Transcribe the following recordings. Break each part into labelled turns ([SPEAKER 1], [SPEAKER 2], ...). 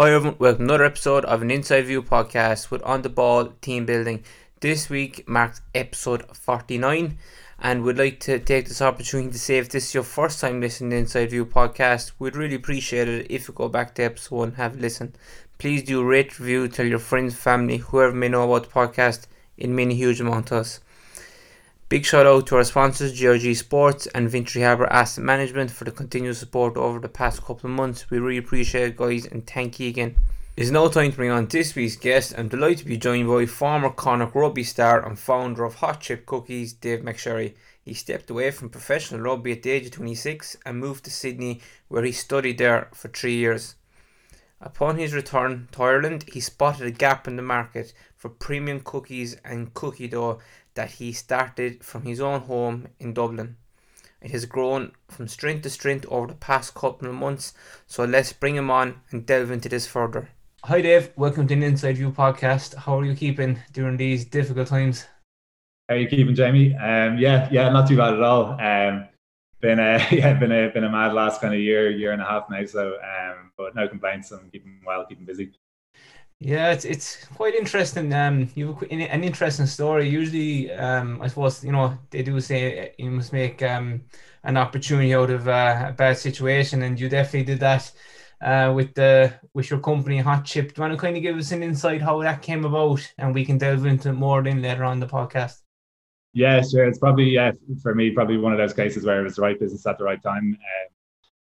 [SPEAKER 1] Hi everyone, welcome to another episode of an Inside View podcast with On the Ball Team Building. This week marks episode 49 and we'd like to take this opportunity to say if this is your first time listening to Inside View podcast, we'd really appreciate it if you go back to episode 1 and have a listen. Please do rate, review, tell your friends, family, whoever may know about the podcast. It means a huge amount to us. Big shout out to our sponsors, GRG Sports and Vintry Harbour Asset Management for the continued support over the past couple of months. We really appreciate it, guys, and thank you again. It's now time to bring on this week's guest. I'm delighted to be joined by former Connacht rugby star and founder of Hot Chip Cookies, Dave McSharry. He stepped away from professional rugby at the age of 26 and moved to Sydney, where he studied there for three years. Upon his return to Ireland, he spotted a gap in the market for premium cookies and cookie dough that he started from his own home in Dublin. It has grown from strength to strength over the past couple of months, so let's bring him on and delve into this further. Hi, Dave. Welcome to the Inside View podcast. How are you keeping during these difficult times?
[SPEAKER 2] How are you keeping, Jamie? Um, yeah, yeah, not too bad at all. Um, been a yeah, been a been a mad last kind of year, year and a half now. So, um, but no complaints. I'm keeping well, keeping busy.
[SPEAKER 1] Yeah, it's it's quite interesting. Um, you have an interesting story. Usually, um, I suppose you know they do say you must make um an opportunity out of uh, a bad situation, and you definitely did that. Uh, with the with your company Hot Chip, do you want to kind of give us an insight how that came about, and we can delve into more then later on the podcast.
[SPEAKER 2] Yeah, sure. It's probably yeah for me probably one of those cases where it was the right business at the right time.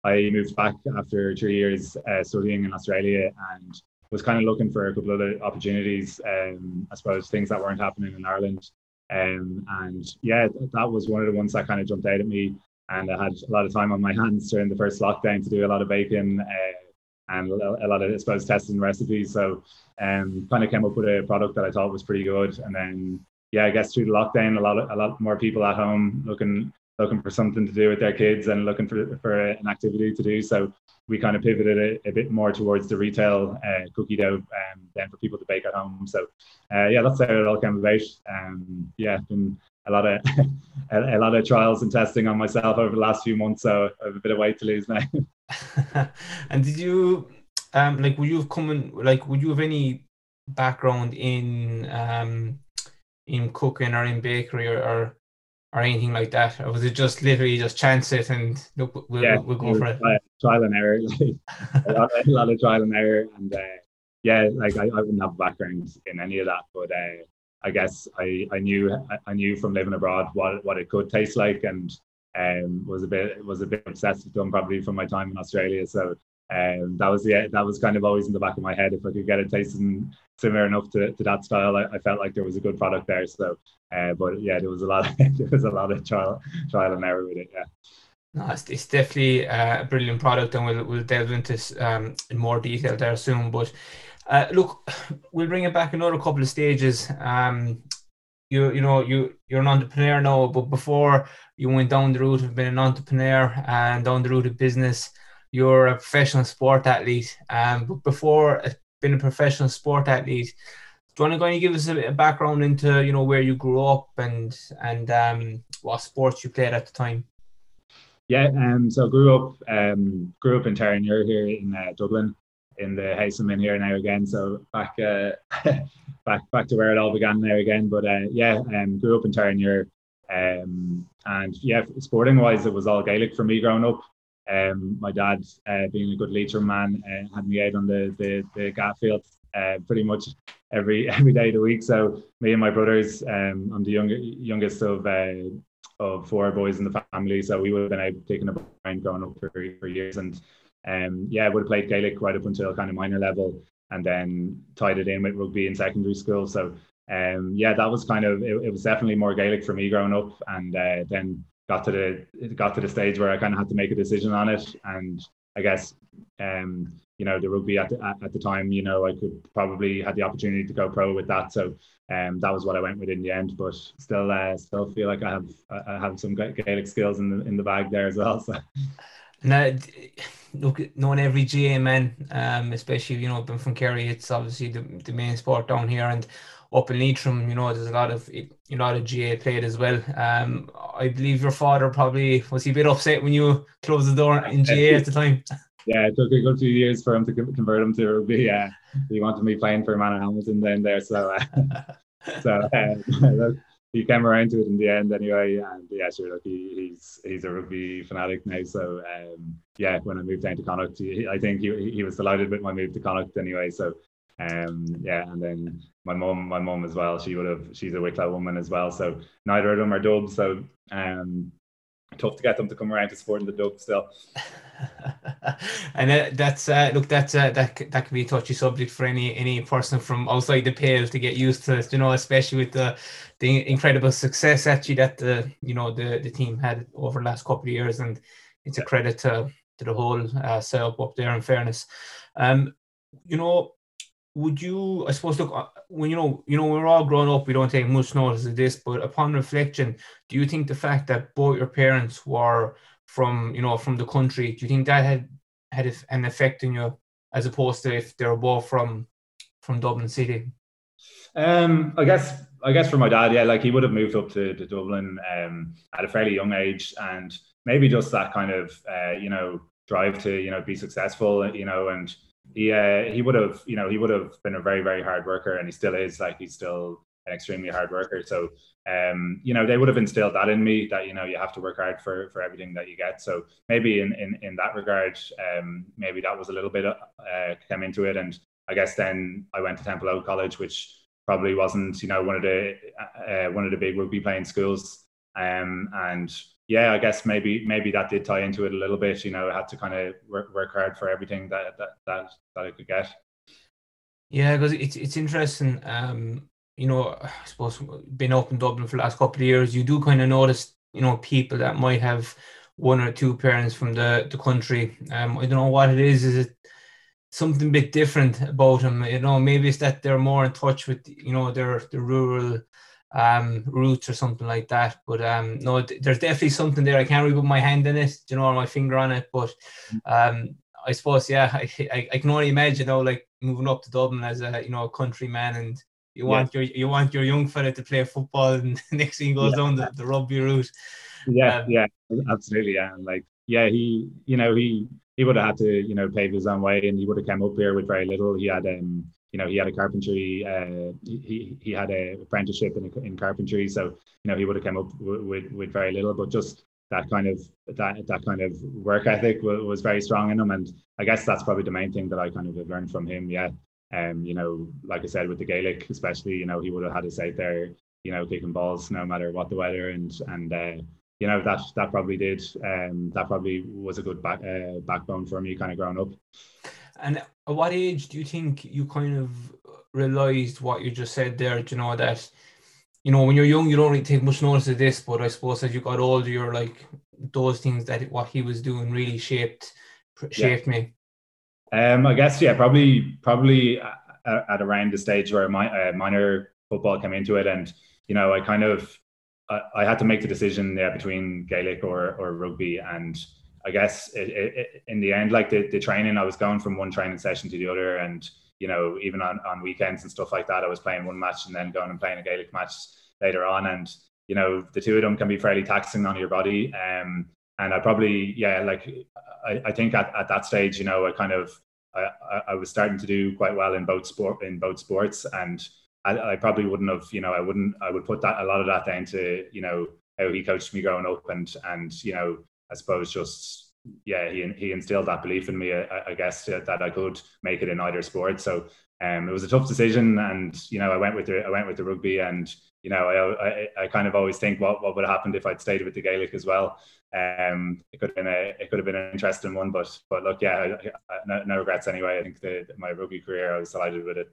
[SPEAKER 2] Uh, I moved back after three years uh, studying in Australia and was kind of looking for a couple of other opportunities. Um, I suppose things that weren't happening in Ireland. Um, and yeah, that was one of the ones that kind of jumped out at me. And I had a lot of time on my hands during the first lockdown to do a lot of baking uh, and a lot of, I suppose, testing recipes. So um, kind of came up with a product that I thought was pretty good. And then, yeah, I guess through the lockdown, a lot of, a lot more people at home looking looking for something to do with their kids and looking for, for an activity to do. So we kind of pivoted a, a bit more towards the retail uh, cookie dough um, than for people to bake at home. So uh, yeah, that's how it all came about. Um, yeah, been a lot of a, a, lot of trials and testing on myself over the last few months. So I have a bit of weight to lose now.
[SPEAKER 1] and did you um like would you have come in like would you have any background in um in cooking or in bakery or, or or anything like that? Or was it just literally just chance it and look, we'll, yeah, we'll, go for it?
[SPEAKER 2] Trial and error, like, a, lot, a, lot, of trial and error. And uh, yeah, like I, I wouldn't have a background in any of that, but uh, I guess I, I knew I knew from living abroad what what it could taste like, and um, was a bit was a bit obsessed with them probably from my time in Australia. So um, that was yeah, that was kind of always in the back of my head. If I could get it tasting similar enough to, to that style, I, I felt like there was a good product there. So, uh, but yeah, there was a lot of there was a lot of trial trial and error with it. Yeah.
[SPEAKER 1] No, it's, it's definitely uh, a brilliant product, and we'll we'll delve into um, in more detail there soon. But uh, look, we'll bring it back another couple of stages. Um, you you know you you're an entrepreneur now, but before you went down the route of being an entrepreneur and down the route of business, you're a professional sport athlete. Um, but before being a professional sport athlete, do you want to go and give us a, a background into you know where you grew up and and um, what sports you played at the time?
[SPEAKER 2] Yeah, um, so grew up um, grew up in Terenure here in uh, Dublin, in the house I'm in here now again. So back uh, back back to where it all began there again. But uh, yeah, um, grew up in Terenure, um, and yeah, sporting wise, it was all Gaelic for me growing up. Um, my dad, uh, being a good Leitrim man, uh, had me out on the the, the gat field uh, pretty much every every day of the week. So me and my brothers, um, I'm the young, youngest of uh, of four boys in the family. So we would have been out taking a brain growing up for, for years, and um, yeah, I would have played Gaelic right up until kind of minor level, and then tied it in with rugby in secondary school. So um, yeah, that was kind of it, it was definitely more Gaelic for me growing up, and uh, then got to the got to the stage where I kind of had to make a decision on it, and I guess um, you know the rugby at the, at the time, you know, I could probably had the opportunity to go pro with that, so um, that was what I went with in the end. But still, uh, still feel like I have I have some Gaelic skills in the in the bag there as well. So.
[SPEAKER 1] Now, look, knowing every GAA man, um, especially you know, being from Kerry, it's obviously the, the main sport down here, and up in Leitrim, you know, there's a lot of a lot of GAA played as well. Um, I believe your father probably was he a bit upset when you closed the door in GAA at the time.
[SPEAKER 2] yeah, it took a good few years for him to convert him to rugby. Uh, he wanted me playing for Manorhamilton down there, so uh, so uh, he came around to it in the end anyway. And yeah, sure, look, he, he's he's a rugby fanatic now. So um, yeah, when I moved down to Connacht, he, I think he he was delighted with my move to Connacht anyway. So um, yeah, and then my mom, my mum as well. She would have. She's a Wicklow woman as well. So neither of them are dubs. So um, tough to get them to come around to sporting the dub still.
[SPEAKER 1] and uh, that's uh, look that's uh, that that can be a touchy subject for any any person from outside the pale to get used to you know especially with the the incredible success actually that the you know the the team had over the last couple of years and it's a credit to to the whole uh, setup up there in fairness um you know would you i suppose look uh, when you know you know we're all grown up we don't take much notice of this but upon reflection do you think the fact that both your parents were from you know from the country do you think that had had an effect on you as opposed to if they were both from from dublin city?
[SPEAKER 2] Um i guess i guess for my dad yeah like he would have moved up to, to dublin um at a fairly young age and maybe just that kind of uh, you know drive to you know be successful you know and he uh, he would have you know he would have been a very very hard worker and he still is like he's still an extremely hard worker. So um you know they would have instilled that in me that you know you have to work hard for for everything that you get. So maybe in in, in that regard um maybe that was a little bit uh, came into it. And i guess then i went to temple Templeogue college which probably wasn't you know one of the uh, one of the big rugby playing schools. Um and yeah, I guess maybe maybe that did tie into it a little bit. You know, I had to kind of work, work hard for everything that that that, that I could get.
[SPEAKER 1] Yeah, because it's it's interesting. Um, you know, I suppose being up in Dublin for the last couple of years, you do kind of notice, you know, people that might have one or two parents from the the country. Um, I don't know what it is. Is it something a bit different about them? You know, maybe it's that they're more in touch with you know their the rural um, roots or something like that. But um, no, there's definitely something there. I can't really put my hand in it, you know, or my finger on it. But um, I suppose, yeah, I, I, I, can only imagine, you know, like moving up to Dublin as a, you know, a countryman and you want yeah. your you want your young fella to play football and next thing goes yeah. down the, the rugby route.
[SPEAKER 2] Yeah, um, yeah, absolutely. Yeah. And like, yeah, he, you know, he, he would have had to, you know, pave his own way and he would have come up here with very little. He had, um, you know, he had a carpentry, uh, he, he had a apprenticeship in, in carpentry. So, you know, he would have come up with, with, with very little, but just that kind of, that, that kind of work ethic was, was very strong in him. And I guess that's probably the main thing that I kind of have learned from him. Yeah. Um, you know, like I said, with the Gaelic, especially, you know, he would have had us out there, you know, kicking balls no matter what the weather and, and, uh, you know that that probably did um that probably was a good back, uh, backbone for me kind of growing up
[SPEAKER 1] and at what age do you think you kind of realized what you just said there? Do you know that, you know, when you're young, you don't really take much notice of this, but I suppose as you got older, you're like those things that what he was doing really shaped shaped yeah. me.
[SPEAKER 2] Um, I guess yeah, probably probably at, at around the stage where my uh, minor football came into it, and you know, I kind of I, I had to make the decision yeah between Gaelic or or rugby, and I guess it, it, in the end, like the, the training, I was going from one training session to the other, and you know, even on, on weekends and stuff like that, I was playing one match and then going and playing a Gaelic match later on, and you know, the two of them can be fairly taxing on your body. Um, and I probably, yeah, like I, I think at, at that stage, you know, I kind of I, I was starting to do quite well in both sport in both sports, and I, I probably wouldn't have, you know, I wouldn't, I would put that a lot of that down to, you know, how he coached me growing up, and and you know, I suppose just yeah, he he instilled that belief in me. I, I guess that I could make it in either sport. So um, it was a tough decision, and you know, I went with the I went with the rugby, and you know, I I, I kind of always think what what would have happened if I'd stayed with the Gaelic as well. Um, it could have been a it could have been an interesting one, but but look, yeah, I, I, no, no regrets anyway. I think the, my rugby career, I was delighted with it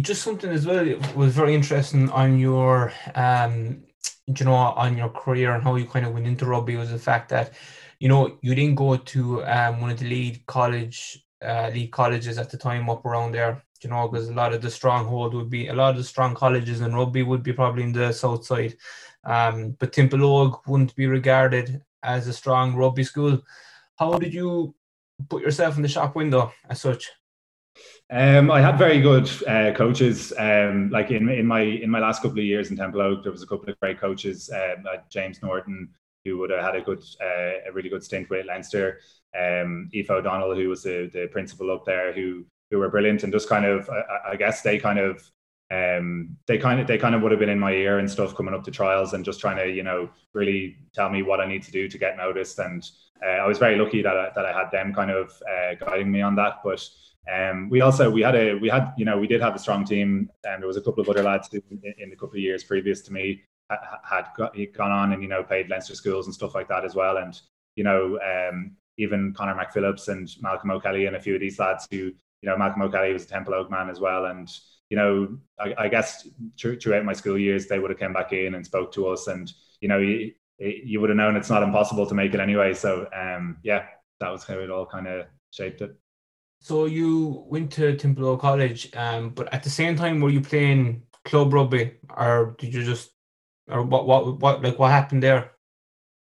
[SPEAKER 1] just something as well was very interesting on your um you know, on your career and how you kind of went into rugby was the fact that, you know, you didn't go to um, one of the lead college, uh, league colleges at the time up around there, you know, because a lot of the stronghold would be, a lot of the strong colleges in rugby would be probably in the south side. Um, but Templeogue wouldn't be regarded as a strong rugby school. How did you put yourself in the shop window as such?
[SPEAKER 2] Um, I had very good uh, coaches. Um, like in in my in my last couple of years in Templeogue, there was a couple of great coaches. Um, James Norton, who would have had a good, uh, a really good stint with Leinster. um, Aoife O'Donnell, who was the, the principal up there, who who were brilliant and just kind of I, I guess they kind of um, they kind of they kind of would have been in my ear and stuff coming up to trials and just trying to you know really tell me what I need to do to get noticed. And uh, I was very lucky that I, that I had them kind of uh, guiding me on that. But um, we also we had a we had you know we did have a strong team. And there was a couple of other lads in, in the couple of years previous to me had gone on and you know played Leinster schools and stuff like that as well. And you know um, even Connor McPhillips and Malcolm O'Kelly and a few of these lads who you know Malcolm O'Kelly was a Templeogue man as well. And you know, I, I guess throughout my school years, they would have come back in and spoke to us, and you know, you, you would have known it's not impossible to make it anyway. So, um, yeah, that was how it all kind of shaped it.
[SPEAKER 1] So you went to Templeogue College, um, but at the same time, were you playing club rugby, or did you just, or what, what, what, like, what happened there?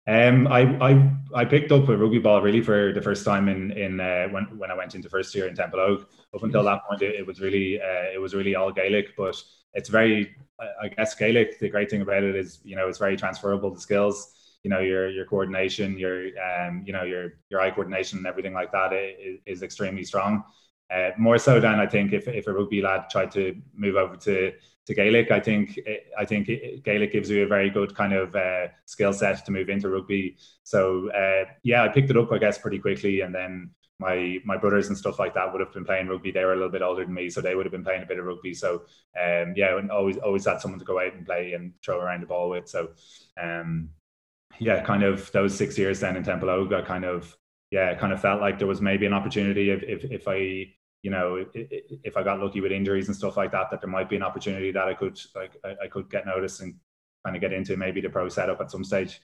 [SPEAKER 2] Um, I, I I picked up a rugby ball really for the first time in in uh, when when I went into first year in Templeogue. Up until that point, it, it was really uh, it was really all Gaelic, but it's very I guess Gaelic. The great thing about it is you know it's very transferable. The skills, you know, your your coordination, your um, you know your your eye coordination and everything like that is, is extremely strong. Uh, more so than I think if, if a rugby lad tried to move over to to Gaelic. I think I think Gaelic gives you a very good kind of uh, skill set to move into rugby. So uh, yeah, I picked it up I guess pretty quickly, and then my my brothers and stuff like that would have been playing rugby. They were a little bit older than me, so they would have been playing a bit of rugby. So um, yeah, and always always had someone to go out and play and throw around the ball with. So um, yeah, kind of those six years then in Templeogue, I kind of yeah, kind of felt like there was maybe an opportunity if if, if I you know, if I got lucky with injuries and stuff like that, that there might be an opportunity that I could like I, could get noticed and kind of get into maybe the pro setup at some stage.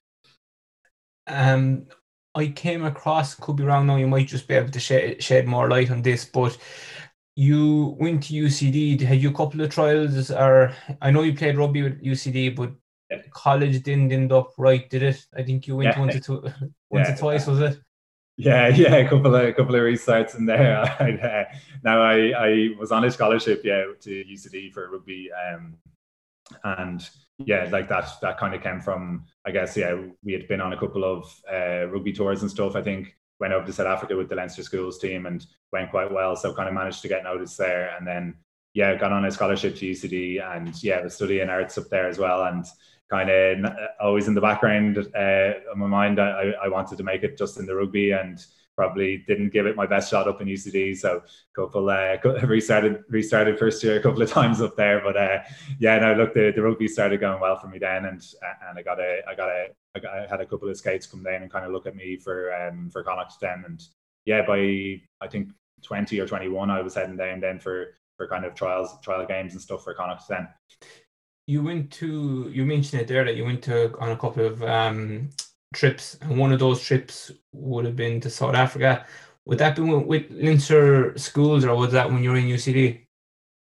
[SPEAKER 1] Um, I came across could be wrong now. You might just be able to shed shed more light on this, but you went to UCD. Had you a couple of trials, or I know you played rugby with UCD, but yeah. college didn't end up right, did it? I think you went yeah. once or two, once yeah. or twice, was it?
[SPEAKER 2] Yeah, yeah, a couple of a couple of restarts in there. uh, now I I was on a scholarship, yeah, to UCD for rugby, um, and yeah, like that that kind of came from I guess yeah we had been on a couple of uh, rugby tours and stuff. I think went over to South Africa with the Leinster schools team and went quite well, so kind of managed to get noticed there, and then yeah, got on a scholarship to UCD and yeah, was studying arts up there as well, and kind of always in the background uh, of my mind. I, I wanted to make it just in the rugby and probably didn't give it my best shot up in UCD. So couple uh, restarted restarted first year a couple of times up there. But uh, yeah, no, look, the, the rugby started going well for me then, and and I got a I got a I, got, I had a couple of skates come down and kind of look at me for um for Connacht then, and yeah, by I think twenty or twenty one, I was heading down then for for kind of trials trial games and stuff for Connacht then
[SPEAKER 1] you went to you mentioned it there that you went to on a couple of um, trips, and one of those trips would have been to South Africa. Would that be with Leinster schools, or was that when you were in UCD?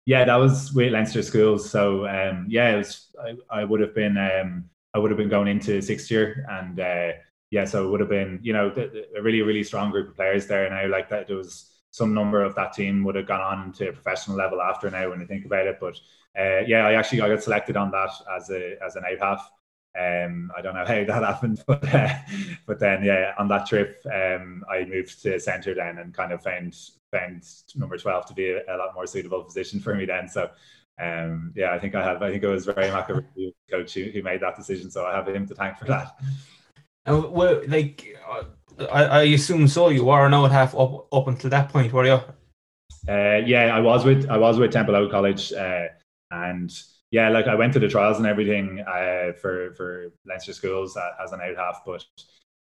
[SPEAKER 2] Yeah, that was with Leinster schools. So um, yeah, was. I, I would have been. Um, I would have been going into sixth year, and uh, yeah, so it would have been. You know, a really, really strong group of players there now. Like that, there was some number of that team would have gone on to a professional level after now when you think about it. But uh, yeah, I actually I got selected on that as a as an out half. Um, I don't know how that happened, but uh, but then yeah, on that trip, um, I moved to centre then and kind of found found number twelve to be a, a lot more suitable position for me then. So um, yeah, I think I have. I think it was very McAree coach who, who made that decision, so I have him to thank for that.
[SPEAKER 1] And well, like I, I assume so. You were now out half up up until that point, were you?
[SPEAKER 2] Uh, yeah, I was with I was with Templeogue College. Uh, and yeah, like I went to the trials and everything uh, for for Leinster schools as an out half, but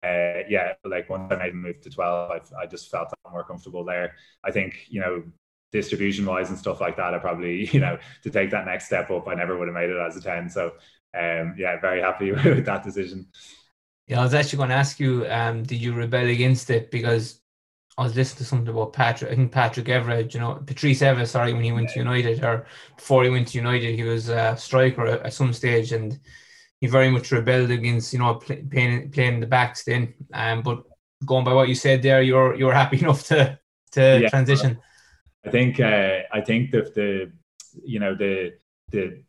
[SPEAKER 2] uh, yeah, like once I made the move to twelve, I, I just felt more comfortable there. I think you know distribution wise and stuff like that, I probably you know to take that next step up, I never would have made it as a ten. So um, yeah, very happy with that decision.
[SPEAKER 1] Yeah, I was actually going to ask you, um, did you rebel against it because I was listening to something about Patrick. I think Patrick Everett, you know, Patrice Evra. Sorry, when he went to United, or before he went to United, he was a striker at, at some stage, and he very much rebelled against, you know, play, playing playing the backs then. Um, but going by what you said there, you're you're happy enough to to yeah, transition.
[SPEAKER 2] I think uh, I think the the you know the the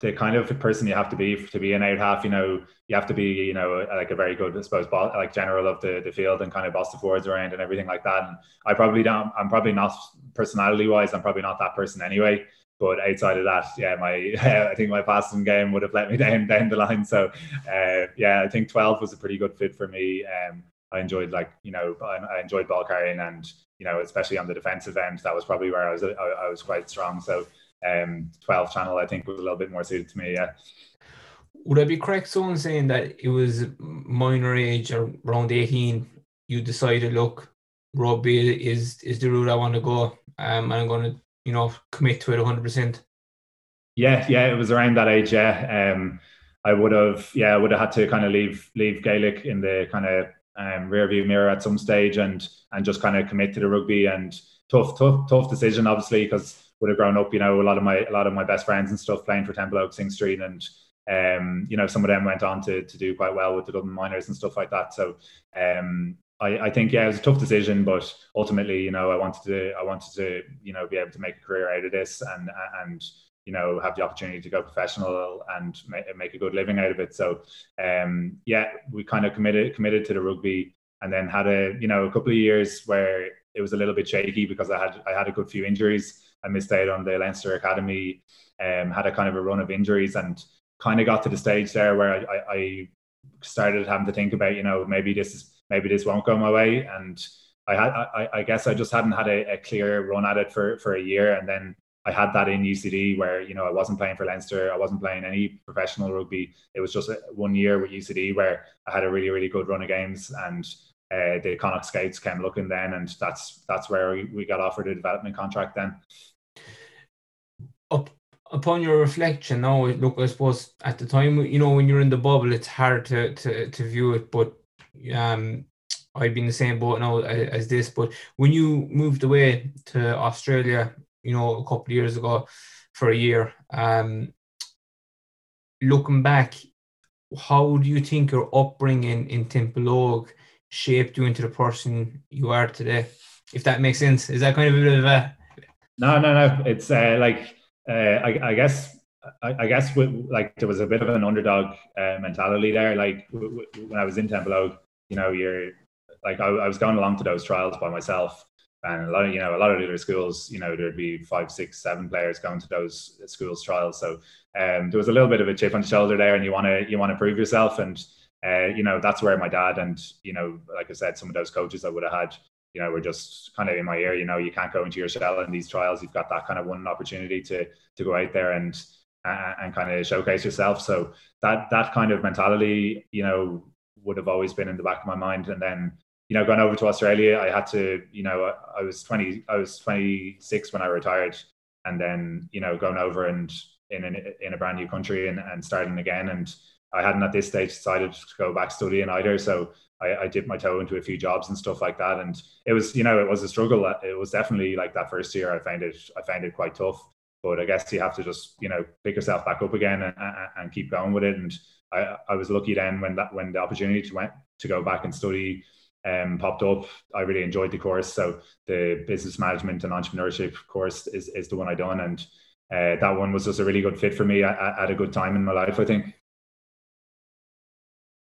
[SPEAKER 2] the kind of person you have to be to be an out half. You know, you have to be, you know, like a very good, I suppose, like general of the, the field and kind of boss the forwards around and everything like that. And I probably don't. I'm probably not personality wise. I'm probably not that person anyway. But outside of that, yeah, my I think my passing game would have let me down down the line. So, uh, yeah, I think 12 was a pretty good fit for me. Um, I enjoyed like you know I, I enjoyed ball carrying and you know especially on the defensive end that was probably where I was I, I was quite strong. So um, 12 channel, I think, was a little bit more suited to me. Yeah.
[SPEAKER 1] Would I be correct so saying that it was minor age or around 18, you decided, look, rugby is is the route I want to go, um, and I'm going to, you know, commit to it 100%?
[SPEAKER 2] Yeah, yeah, it was around that age. Yeah, um, I would have, yeah, I would have had to kind of leave leave Gaelic in the kind of um, rear view mirror at some stage and and just kind of commit to the rugby and tough, tough, tough decision, obviously, because would have grown up, you know, a lot of my a lot of my best friends and stuff playing for Temple Oaks, Synge Street, and um, you know, some of them went on to to do quite well with the Dublin Minors and stuff like that. So um, I, I think yeah, it was a tough decision, but ultimately, you know, I wanted to I wanted to you know be able to make a career out of this and and you know have the opportunity to go professional and make, make a good living out of it. So um, yeah, we kind of committed committed to the rugby and then had a you know a couple of years where it was a little bit shaky because I had I had a good few injuries. I missed out on the Leinster Academy, um, had a kind of a run of injuries, and kind of got to the stage there where I, I, I started having to think about, you know, maybe this is maybe this won't go my way, and I had I, I guess I just hadn't had a, a clear run at it for for a year, and then I had that in UCD where you know I wasn't playing for Leinster, I wasn't playing any professional rugby. It was just one year with UCD where I had a really really good run of games, and uh, the Connacht Scouts came looking then, and that's that's where we, we got offered a development contract then
[SPEAKER 1] up upon your reflection now look i suppose at the time you know when you're in the bubble it's hard to to, to view it but um i've been the same boat now as this but when you moved away to australia you know a couple of years ago for a year um looking back how do you think your upbringing in Templeogue shaped you into the person you are today if that makes sense? Is that kind of a bit of a
[SPEAKER 2] no no no it's uh, like uh, I, I, guess I, I, guess with, like there was a bit of an underdog uh, mentality there. Like w- w- when I was in Templeogue, you know, you're like I, I, was going along to those trials by myself, and a lot of you know a lot of other schools, you know, there'd be five, six, seven players going to those schools trials. So um, there was a little bit of a chip on the shoulder there, and you want to you want to prove yourself, and uh, you know that's where my dad and you know, like I said, some of those coaches I would have had you know, we're just kind of in my ear, you know, you can't go into your shell in these trials. You've got that kind of one opportunity to to go out there and uh, and kind of showcase yourself. So that that kind of mentality, you know, would have always been in the back of my mind. And then, you know, going over to Australia, I had to, you know, I, I was 20, I was 26 when I retired, and then, you know, going over and in an, in a brand new country and, and starting again. And I hadn't at this stage decided to go back studying either. So I, I dipped my toe into a few jobs and stuff like that. And it was, you know, it was a struggle. It was definitely like that first year. I found it, I found it quite tough. But I guess you have to just, you know, pick yourself back up again and, and keep going with it. And I, I was lucky then when that when the opportunity to went to go back and study um, popped up. I really enjoyed the course. So the business management and entrepreneurship course is, is the one I done, and uh, that one was just a really good fit for me at, at, a good time in my life. I think.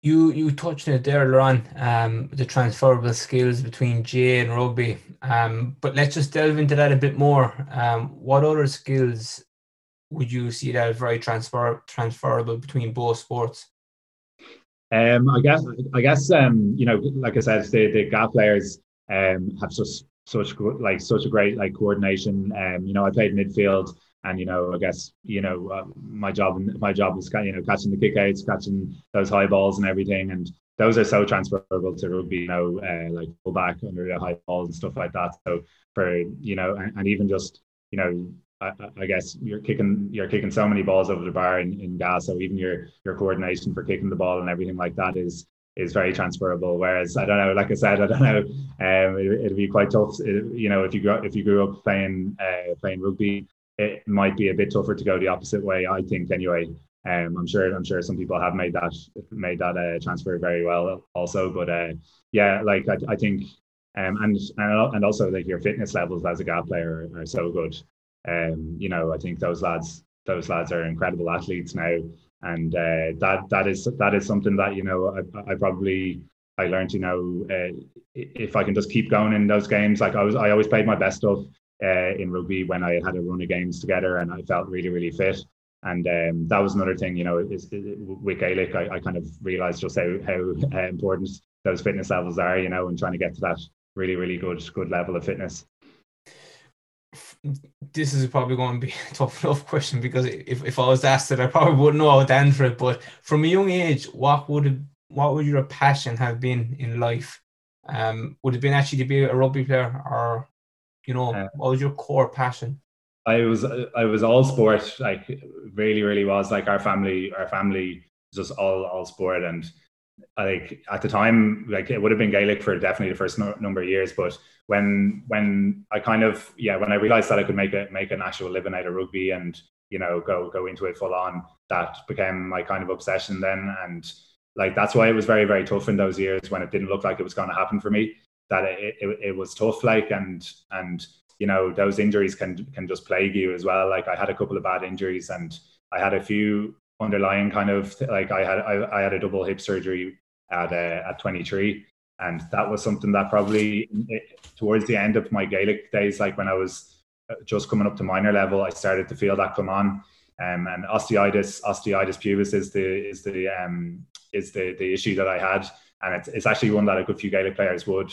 [SPEAKER 1] You you touched on it earlier on, um, the transferable skills between GAA and rugby. Um, but let's just delve into that a bit more. Um, what other skills would you see that very transfer transferable between both sports?
[SPEAKER 2] Um, I guess I guess um, you know, like I said, the the GAA players um have such such like such a great like coordination. Um, you know, I played midfield and you know, I guess you know uh, my job my job was you know catching the kickouts, catching those high balls and everything, and those are so transferable to rugby. You know, uh, like pull back under the high balls and stuff like that. So for you know, and, and even just you know. I, I, guess you're kicking you're kicking so many balls over the bar in, in gas, so even your your coordination for kicking the ball and everything like that is is very transferable. Whereas I don't know, like I said, I don't know, um, it, would be quite tough. you know, if you grew if you grew up playing uh, playing rugby, it might be a bit tougher to go the opposite way. I think anyway. Um, I'm sure I'm sure some people have made that made that uh, transfer very well also. But uh, yeah, like I, I think um, and and also like your fitness levels as a GAA player are so good. Um, you know, I think those lads those lads are incredible athletes now, and uh, that that is that is something that you know I, I probably I learned you know uh, if I can just keep going in those games like I was I always played my best stuff uh, in rugby when I had a run of games together and I felt really really fit and um, that was another thing you know is, is, with Gaelic I, I, kind of realized just how how important those fitness levels are you know and trying to get to that really really good good level of fitness
[SPEAKER 1] this is probably going to be a tough enough question because if, if I was asked it, I probably wouldn't know how to answer it. But from a young age, what would what would your passion have been in life? Um, would it been actually to be a rugby player, or you know, uh, what was your core passion?
[SPEAKER 2] I was I was all sport, like really, really was. Like our family, our family was just all all sport, and like at the time, like it would have been Gaelic for definitely the first no, number of years. But when when I kind of yeah, when I realized that I could make a make an actual living out of rugby and you know go go into it full on, that became my kind of obsession then. And like that's why it was very very tough in those years when it didn't look like it was going to happen for me. That it, it, it was tough, like and and you know those injuries can can just plague you as well. Like I had a couple of bad injuries and I had a few underlying kind of like I had I, I had a double hip surgery at uh, at 23 and that was something that probably towards the end of my Gaelic days like when I was uh, just coming up to minor level I started to feel that come on. Um, and osteitis osteitis pubis is the is the um, is the the issue that I had and it's, it's actually one that a good few Gaelic players would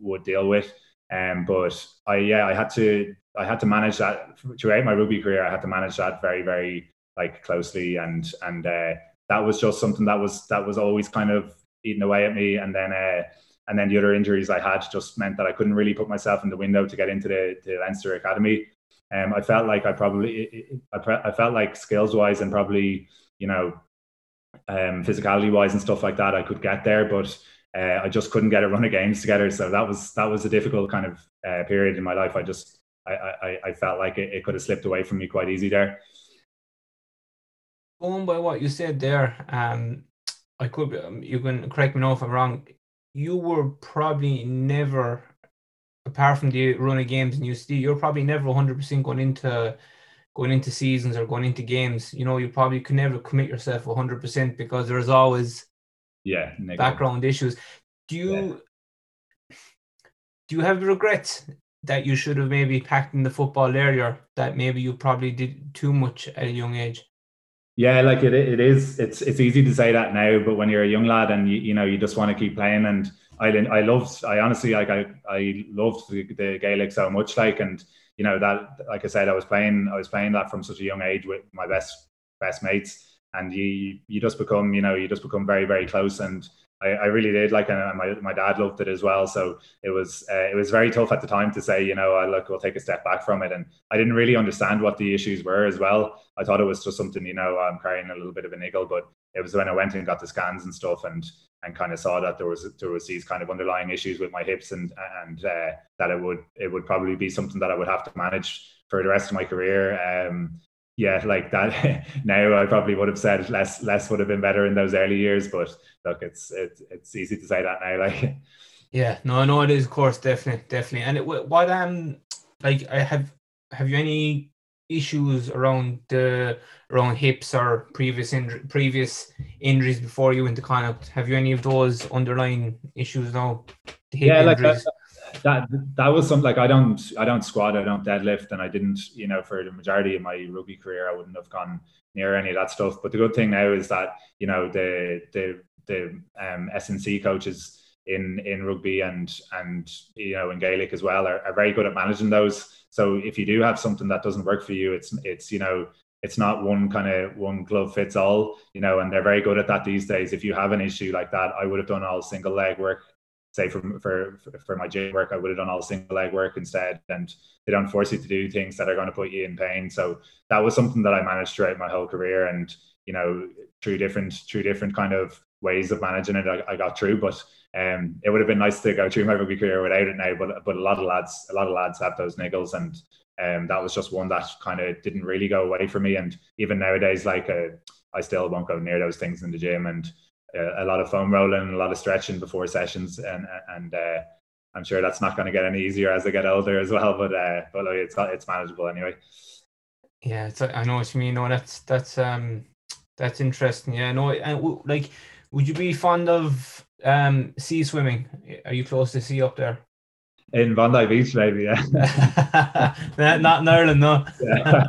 [SPEAKER 2] would deal with. Um, but I yeah I had to I had to manage that. Throughout my rugby career I had to manage that very very like closely. And and uh, that was just something that was that was always kind of eating away at me. And then uh, and then the other injuries I had just meant that I couldn't really put myself in the window to get into the, the Leinster Academy. Um, I felt like I probably I, I felt like skills wise and probably you know um, physicality wise and stuff like that I could get there, but uh, I just couldn't get a run of games together. So that was that was a difficult kind of uh, period in my life. I just I, I, I felt like it, it could have slipped away from me quite easy there
[SPEAKER 1] going by what you said there, um, I could um, you can correct me now if I'm wrong. You were probably never, apart from the run of games in UCD, you're probably never 100% going into going into seasons or going into games. You know, you probably can never commit yourself 100% because there's always
[SPEAKER 2] yeah
[SPEAKER 1] background issues. Do you yeah. do you have regrets that you should have maybe packed in the football earlier? That maybe you probably did too much at a young age.
[SPEAKER 2] Yeah, like it, it is. It's it's easy to say that now, but when you're a young lad and you, you know you just want to keep playing, and I I loved I honestly like I I loved the, the Gaelic so much, like and you know that like I said I was playing I was playing that from such a young age with my best best mates, and you you just become you know you just become very very close, and I, I really did like, and my, my dad loved it as well. So it was uh, it was very tough at the time to say, you know, I look, we'll take a step back from it, and I didn't really understand what the issues were as well. I thought it was just something, you know, I'm carrying a little bit of a niggle, but it was when I went and got the scans and stuff, and and kind of saw that there was there was these kind of underlying issues with my hips, and and uh, that it would it would probably be something that I would have to manage for the rest of my career. Um, yeah, like that. now I probably would have said less. Less would have been better in those early years, but look, it's it's it's easy to say that now. Like,
[SPEAKER 1] yeah, no, no, it is, of course, definitely, definitely. And it, what um, like, I have have you any issues around the around hips or previous injury, previous injuries before you went to Connacht? Have you any of those underlying issues now?
[SPEAKER 2] yeah, like that, that was something like I don't I don't squat, I don't deadlift, and I didn't you know for the majority of my rugby career I wouldn't have gone near any of that stuff. But the good thing now is that you know the the the um, S&C coaches in in rugby and and you know in Gaelic as well are, are very good at managing those. So if you do have something that doesn't work for you, it's it's you know it's not one kind of one glove fits all, you know, and they're very good at that these days. If you have an issue like that, I would have done all single leg work say for for for my gym work, I would have done all the single leg work instead, and they don't force you to do things that are going to put you in pain. So that was something that I managed throughout my whole career, and you know, through different through different kind of ways of managing it, I, I got through. But um, it would have been nice to go through my rugby career without it now. But but a lot of lads, a lot of lads have those niggles, and um, that was just one that kind of didn't really go away for me. And even nowadays, like uh, I still won't go near those things in the gym and a lot of foam rolling, a lot of stretching before sessions, and and uh, I'm sure that's not going to get any easier as I get older as well. But uh, but like, it's it's manageable anyway.
[SPEAKER 1] Yeah, it's, I know what you mean. No, that's that's um that's interesting. Yeah, no, and like, would you be fond of um sea swimming? Are you close to sea up there?
[SPEAKER 2] In Bondi Beach, maybe, yeah.
[SPEAKER 1] not in Ireland, no.
[SPEAKER 2] yeah.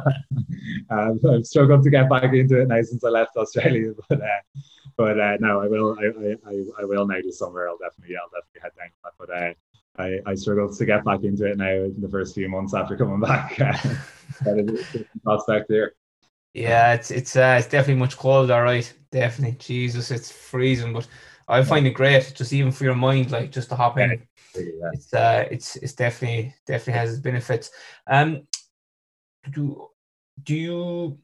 [SPEAKER 2] um, I've struggled to get back into it now since I left Australia, but uh, but uh, no, I will. I, I, I will now this summer. I'll definitely, I'll definitely head down. But uh, I, I struggled to get back into it now in the first few months after coming back. prospect there.
[SPEAKER 1] Yeah, it's it's uh, it's definitely much colder, right? Definitely, Jesus, it's freezing, but I find it great just even for your mind, like just to hop in. Yeah. It's uh, it's it's definitely definitely has its benefits. Um, do do you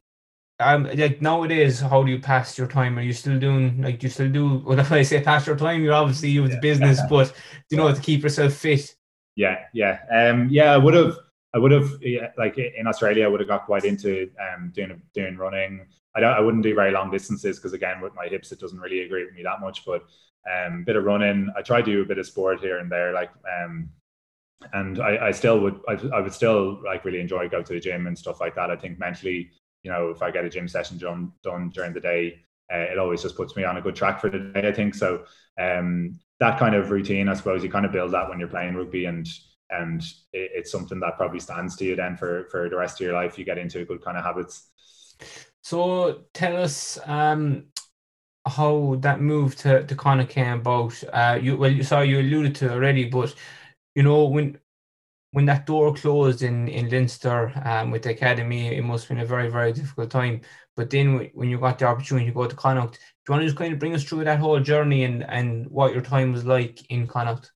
[SPEAKER 1] um like nowadays how do you pass your time? Are you still doing like you still do well if i say pass your time you're obviously you with yeah. business but do you know to keep yourself fit?
[SPEAKER 2] Yeah yeah. Um yeah i would have i would have yeah, like in australia i would have got quite into um doing doing running. I don't i wouldn't do very long distances because again with my hips it doesn't really agree with me that much but um bit of running. I try to do a bit of sport here and there like um and I, I still would I, I would still like really enjoy go to the gym and stuff like that. I think mentally you know, if I get a gym session done, done during the day, uh, it always just puts me on a good track for the day, I think. So um, that kind of routine, I suppose you kind of build that when you're playing rugby and and it, it's something that probably stands to you then for, for the rest of your life. You get into good kind of habits.
[SPEAKER 1] So tell us um, how that move to, to Connacht came about. Uh, you well, saw you alluded to already, but you know when when that door closed in in Leinster um, with the academy, it must have been a very very difficult time. But then when you got the opportunity to go to Connacht, do you want to just kind of bring us through that whole journey and and what your time was like in Connacht?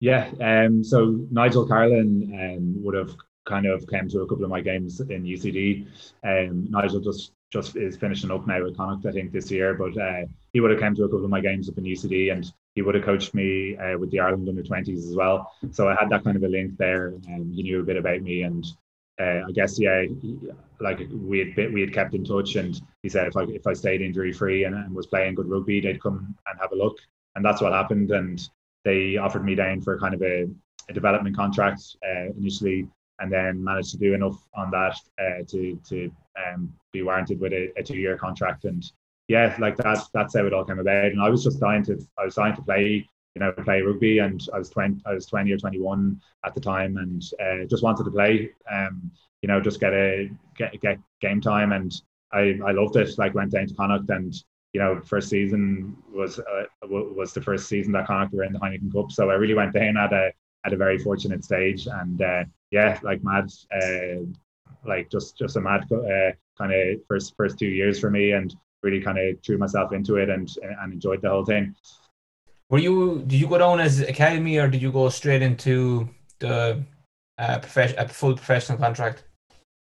[SPEAKER 2] Yeah, um, so Nigel Carolan um, would have kind of came to a couple of my games in UCD. Um, Nigel just just is finishing up now with Connacht, I think, this year. But uh, he would have come to a couple of my games up in UCD, and he would have coached me uh, with the Ireland under twenties as well. So I had that kind of a link there, and he knew a bit about me. And uh, I guess yeah, like we had bit, we had kept in touch, and he said if I if I stayed injury free and, and was playing good rugby, they'd come and have a look, and that's what happened. And they offered me down for kind of a, a development contract uh, initially and then managed to do enough on that uh, to to um, be warranted with a, a two year contract. And yeah, like that's that's how it all came about. And I was just dying to I was dying to play you know play rugby, and I was twenty I was twenty or twenty one at the time, and uh, just wanted to play. Um, you know, just get a get get game time, and I I loved it. Like went down to Connacht and you know, first season was uh, was the first season that Connacht were in the Heineken Cup. So I really went down at a at a very fortunate stage, and uh, yeah, like mad, uh, like just just a mad uh, kind of first first two years for me, and really kind of threw myself into it and and enjoyed the whole thing.
[SPEAKER 1] Were you did you go down as academy or did you go straight into the uh, profession a full professional contract?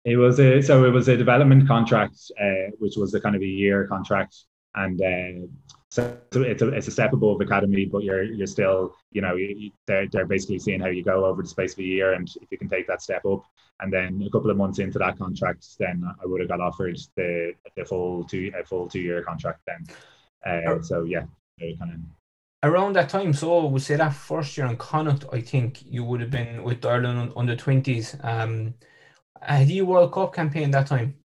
[SPEAKER 2] It was a so it was a development contract, uh, which was a kind of a year contract, and uh, so it's a, it's a step above academy, but you're you're still you know you, they're they're basically seeing how you go over the space of a year, and if you can take that step up, and then a couple of months into that contract, then I would have got offered the the full two a full two year contract then. Uh, so yeah, kind of.
[SPEAKER 1] Around that time, so we say that first year in Connacht, I think you would have been with Ireland under twenties. Um, had you World Cup campaign that time?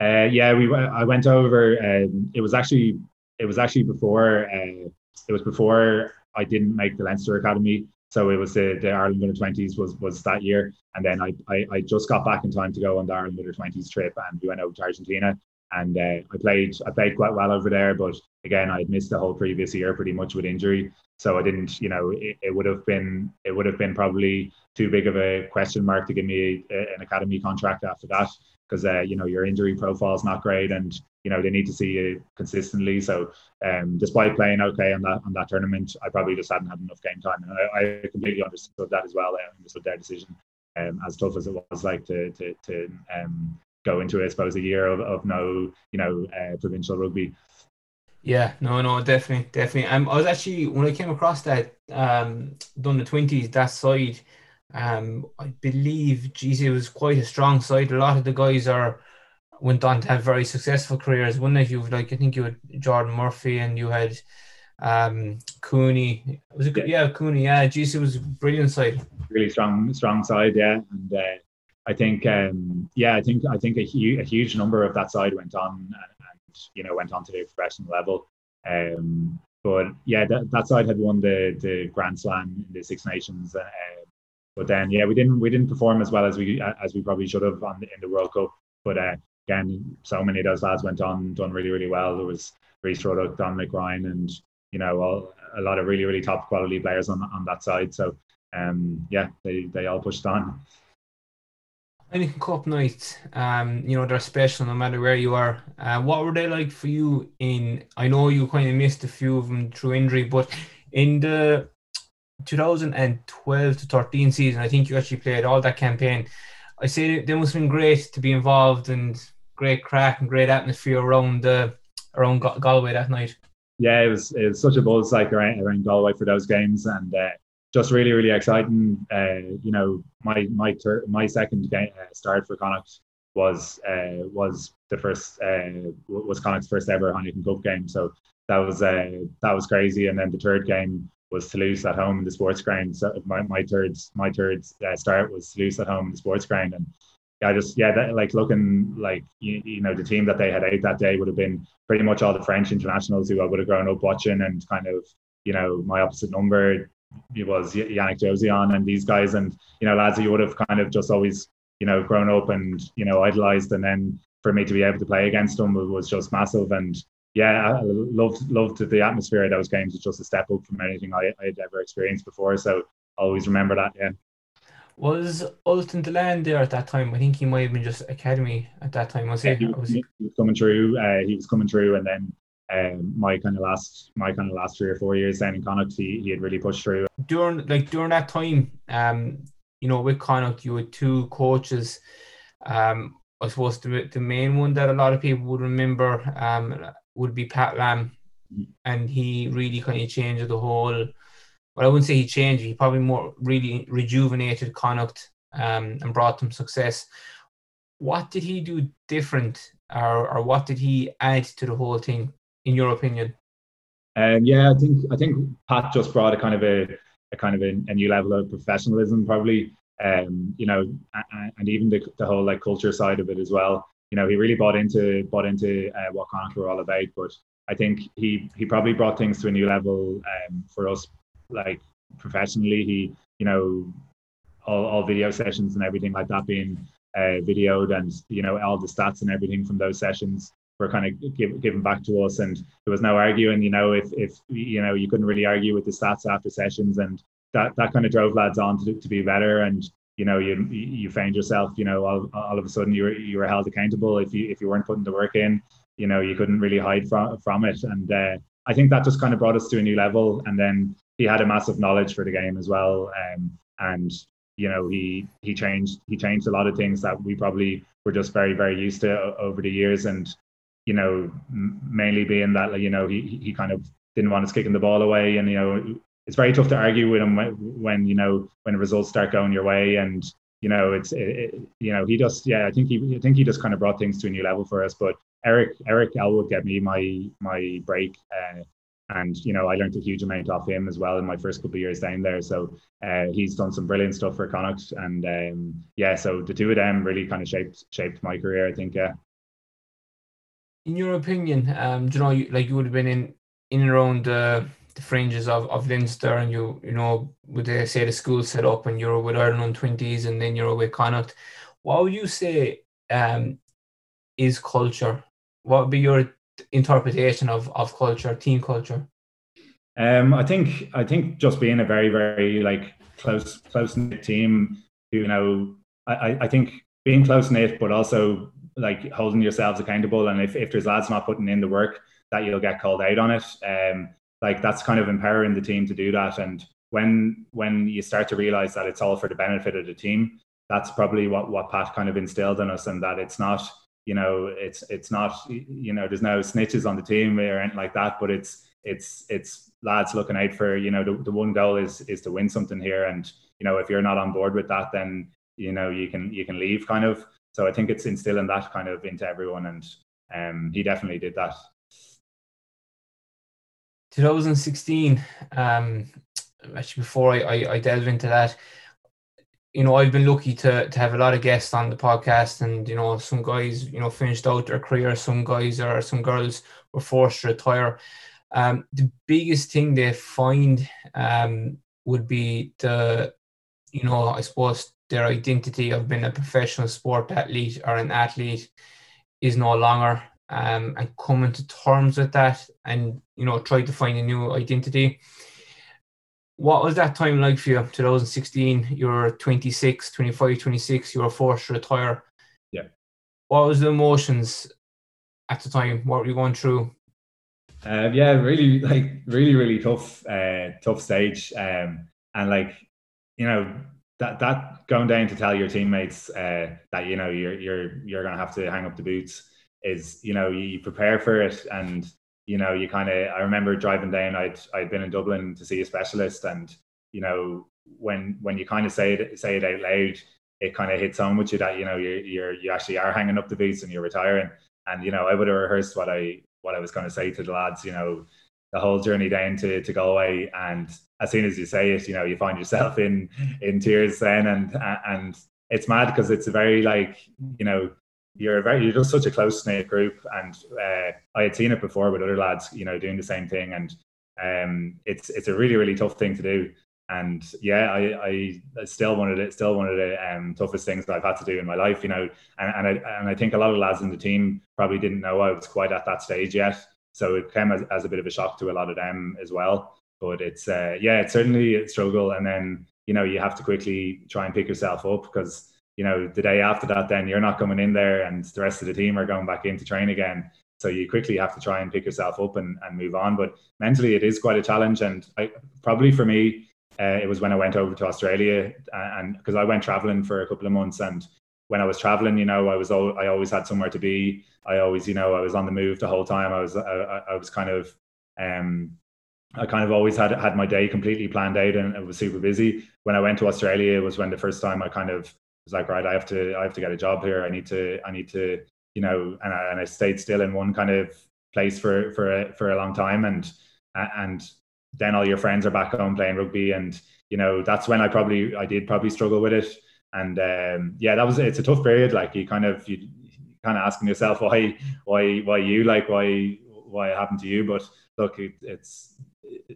[SPEAKER 2] Uh, yeah, we I went over. Um, it was actually it was actually before uh, it was before I didn't make the Leinster Academy. So it was the, the Ireland under twenties was was that year, and then I, I, I just got back in time to go on the Ireland under twenties trip, and we went over to Argentina, and uh, I played I played quite well over there, but again I had missed the whole previous year pretty much with injury, so I didn't you know it, it would have been it would have been probably too big of a question mark to give me a, an academy contract after that because uh, you know your injury profile is not great and you know they need to see you consistently. So um, despite playing okay on that on that tournament, I probably just hadn't had enough game time, and I, I completely understood that as well. I understood their decision, um, as tough as it was like to to, to um, go into I suppose a year of, of no you know uh, provincial rugby.
[SPEAKER 1] Yeah, no, no, definitely, definitely. Um, I was actually when I came across that um done the twenties that side um, I believe, geez, it was quite a strong side. A lot of the guys are went on to have very successful careers, wouldn't it? You like, I think you had Jordan Murphy and you had um Cooney. Was it good? Yeah, Cooney. Yeah, it was a brilliant side.
[SPEAKER 2] Really strong, strong side. Yeah, and uh, I think, um, yeah, I think I think a, hu- a huge number of that side went on and, and you know went on to the professional level. Um, but yeah, that, that side had won the the Grand Slam in the Six Nations. Uh, but then yeah, we didn't we didn't perform as well as we as we probably should have on the, in the World Cup. But uh, again, so many of those lads went on done really really well. There was Rhys Ruddock, Dominic Ryan, and you know all, a lot of really really top quality players on on that side. So um, yeah, they they all pushed on.
[SPEAKER 1] Heineken Cup nights, um, you know, they're special no matter where you are. Uh, what were they like for you in, I know you kind of missed a few of them through injury, but in the 2012 to 13 season, I think you actually played all that campaign. I say they must have been great to be involved and great crack and great atmosphere around uh, around Galway that night.
[SPEAKER 2] Yeah, it was it was such a buzz like around, around Galway for those games, and uh, just really, really exciting. Uh, you know, my my ter- my second game uh, start for Connacht was uh, was the first uh, was Connacht's first ever Heineken Cup game. So that was that was crazy. And then the third game was Toulouse at home in the sports ground. So my, my third my third uh, start was Toulouse at home in the sports ground, and yeah, just yeah, that, like looking like you, you know the team that they had out that day would have been pretty much all the French internationals who I would have grown up watching, and kind of you know my opposite number it was Yannick Jauzion and these guys, and you know lads you would have kind of just always you know grown up and you know idolized, and then for me to be able to play against them was just massive. And yeah, I loved loved the atmosphere of those games. It's just a step up from anything I, I'd ever experienced before. So I always remember that. Yeah.
[SPEAKER 1] Was Ultan Dillane there at that time? I think he might have been just academy at that time. Was he? Yeah, he,
[SPEAKER 2] was, he was coming through. Uh, he was coming through, and then um, my kind of last my kind of last three or four years down in Connacht, he, he had really pushed through.
[SPEAKER 1] During like during that time, um, you know, with Connacht, you had two coaches. Um, I suppose the the main one that a lot of people would remember um would be Pat Lam, mm-hmm. and he really kind of changed the whole. Well, I wouldn't say he changed. He probably more really rejuvenated Connacht um, and brought them success. What did he do different, or or what did he add to the whole thing? in your opinion?
[SPEAKER 2] Um, yeah, I think I think Pat just brought a kind of a, a kind of a, a new level of professionalism, probably. Um, you know, and, and even the, the whole like culture side of it as well. You know, he really bought into bought into uh, what Connacht were all about. But I think he he probably brought things to a new level um, for us, like professionally. He you know all, all video sessions and everything like that being uh, videoed, and you know all the stats and everything from those sessions were kind of give, given back to us. And there was no arguing you know if if you know you couldn't really argue with the stats after sessions. And that that kind of drove lads on to, to be better. And you know you you found yourself you know all, all of a sudden you were you were held accountable. If you if you weren't putting the work in you know you couldn't really hide from from it. And uh, I think that just kind of brought us to a new level. And then he had a massive knowledge for the game as well um, and you know he he changed he changed a lot of things that we probably were just very very used to over the years and you know, mainly being that you know he he kind of didn't want us kicking the ball away, and you know it's very tough to argue with him when, you know when results start going your way, and you know it's it, you know he just yeah I think he I think he just kind of brought things to a new level for us. But Eric Eric Elwood gave me my my break. Uh, and you know I learned a huge amount off him as well in my first couple of years down there. So uh, he's done some brilliant stuff for Connacht, and um, yeah, so the two of them really kind of shaped shaped my career. I think yeah
[SPEAKER 1] in your opinion, um, you know, you, like you would have been in in and around the, the fringes of, of Leinster, and you you know, would they say the school set up, and you're with Ireland twenties, and then you're with Connacht. What would you say um, is culture? What would be your interpretation of of culture, team culture?
[SPEAKER 2] Um, I think I think just being a very very like close close knit team. You know, I I think being close knit, but also like holding yourselves accountable. And if, if there's lads not putting in the work, that you'll get called out on it. Um, like that's kind of empowering the team to do that. And when when you start to realize that it's all for the benefit of the team, that's probably what what Pat kind of instilled in us, and that it's not you know it's it's not you know there's no snitches on the team or anything like that, but it's it's it's lads looking out for you know the, the one goal is is to win something here, and you know if you're not on board with that, then you know you can you can leave kind of. So I think it's instilling that kind of into everyone, and um, he definitely did that.
[SPEAKER 1] 2016, um, actually before I, I, I delve into that, you know, I've been lucky to to have a lot of guests on the podcast, and you know, some guys, you know, finished out their career. Some guys or some girls were forced to retire. Um, the biggest thing they find um, would be the, you know, I suppose their identity of being a professional sport athlete or an athlete is no longer um, and coming to terms with that and you know try to find a new identity what was that time like for you? 2016 you were 26 25 26 you were forced to retire.
[SPEAKER 2] Yeah.
[SPEAKER 1] What was the emotions at the time? What were you going through?
[SPEAKER 2] Uh, yeah really like really really tough uh, tough stage. Um, and like you know that that going down to tell your teammates uh, that you know you're you're you're gonna have to hang up the boots is you know you prepare for it and you know you kind of I remember driving down I'd I'd been in Dublin to see a specialist and you know when when you kind of say it say it out loud it kind of hits home with you that you know you're, you're you actually are hanging up the boots and you're retiring. And you know I would have rehearsed what I what I was going to say to the lads you know the whole journey down to to Galway. And as soon as you say it you know you find yourself in in tears then. And and it's mad because it's a very like you know you're very you're just such a close knit group, and uh, I had seen it before with other lads, you know, doing the same thing, and um, it's it's a really really tough thing to do. And yeah, I, I still of the still one of the um, toughest things that I've had to do in my life, you know. And, and I and I think a lot of lads in the team probably didn't know I was quite at that stage yet, so it came as, as a bit of a shock to a lot of them as well. But it's uh, yeah, it's certainly a struggle, and then you know you have to quickly try and pick yourself up because you know, the day after that, then you're not coming in there and the rest of the team are going back in to train again. So you quickly have to try and pick yourself up and, and move on. But mentally, it is quite a challenge. And I, probably for me, uh, it was when I went over to Australia and because I went traveling for a couple of months. And when I was traveling, you know, I was I always had somewhere to be. I always, you know, I was on the move the whole time. I was I, I was kind of um, I kind of always had had my day completely planned out and it was super busy. When I went to Australia, it was when the first time I kind of was like, right, I have to, I have to get a job here. I need to, I need to, you know, and I, and I stayed still in one kind of place for for a, for a long time, and and then all your friends are back home playing rugby, and you know that's when I probably I did probably struggle with it, and um, yeah, that was it's a tough period. Like you kind of you kind of asking yourself why why why you like why why it happened to you, but look, it, it's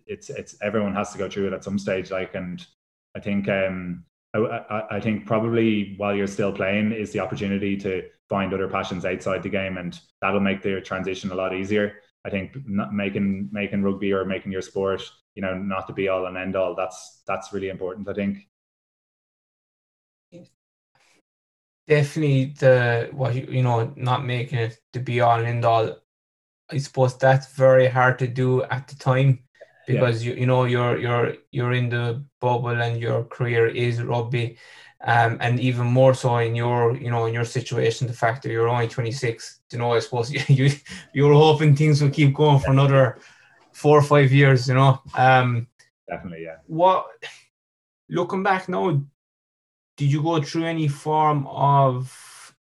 [SPEAKER 2] it's it's everyone has to go through it at some stage, like, and I think um I, I, think probably while you're still playing is the opportunity to find other passions outside the game, and that'll make the transition a lot easier. I think making making rugby or making your sport, you know, not to be all and end all. That's that's really important. I think.
[SPEAKER 1] Definitely, the what you know, not making it to be all and end all. I suppose that's very hard to do at the time because yeah. you you know you're you're you're in the bubble and your career is rugby um, and even more so in your you know in your situation the fact that you're only 26 you know I suppose you you you're hoping things will keep going for another four or five years you know um,
[SPEAKER 2] definitely yeah
[SPEAKER 1] what looking back now did you go through any form of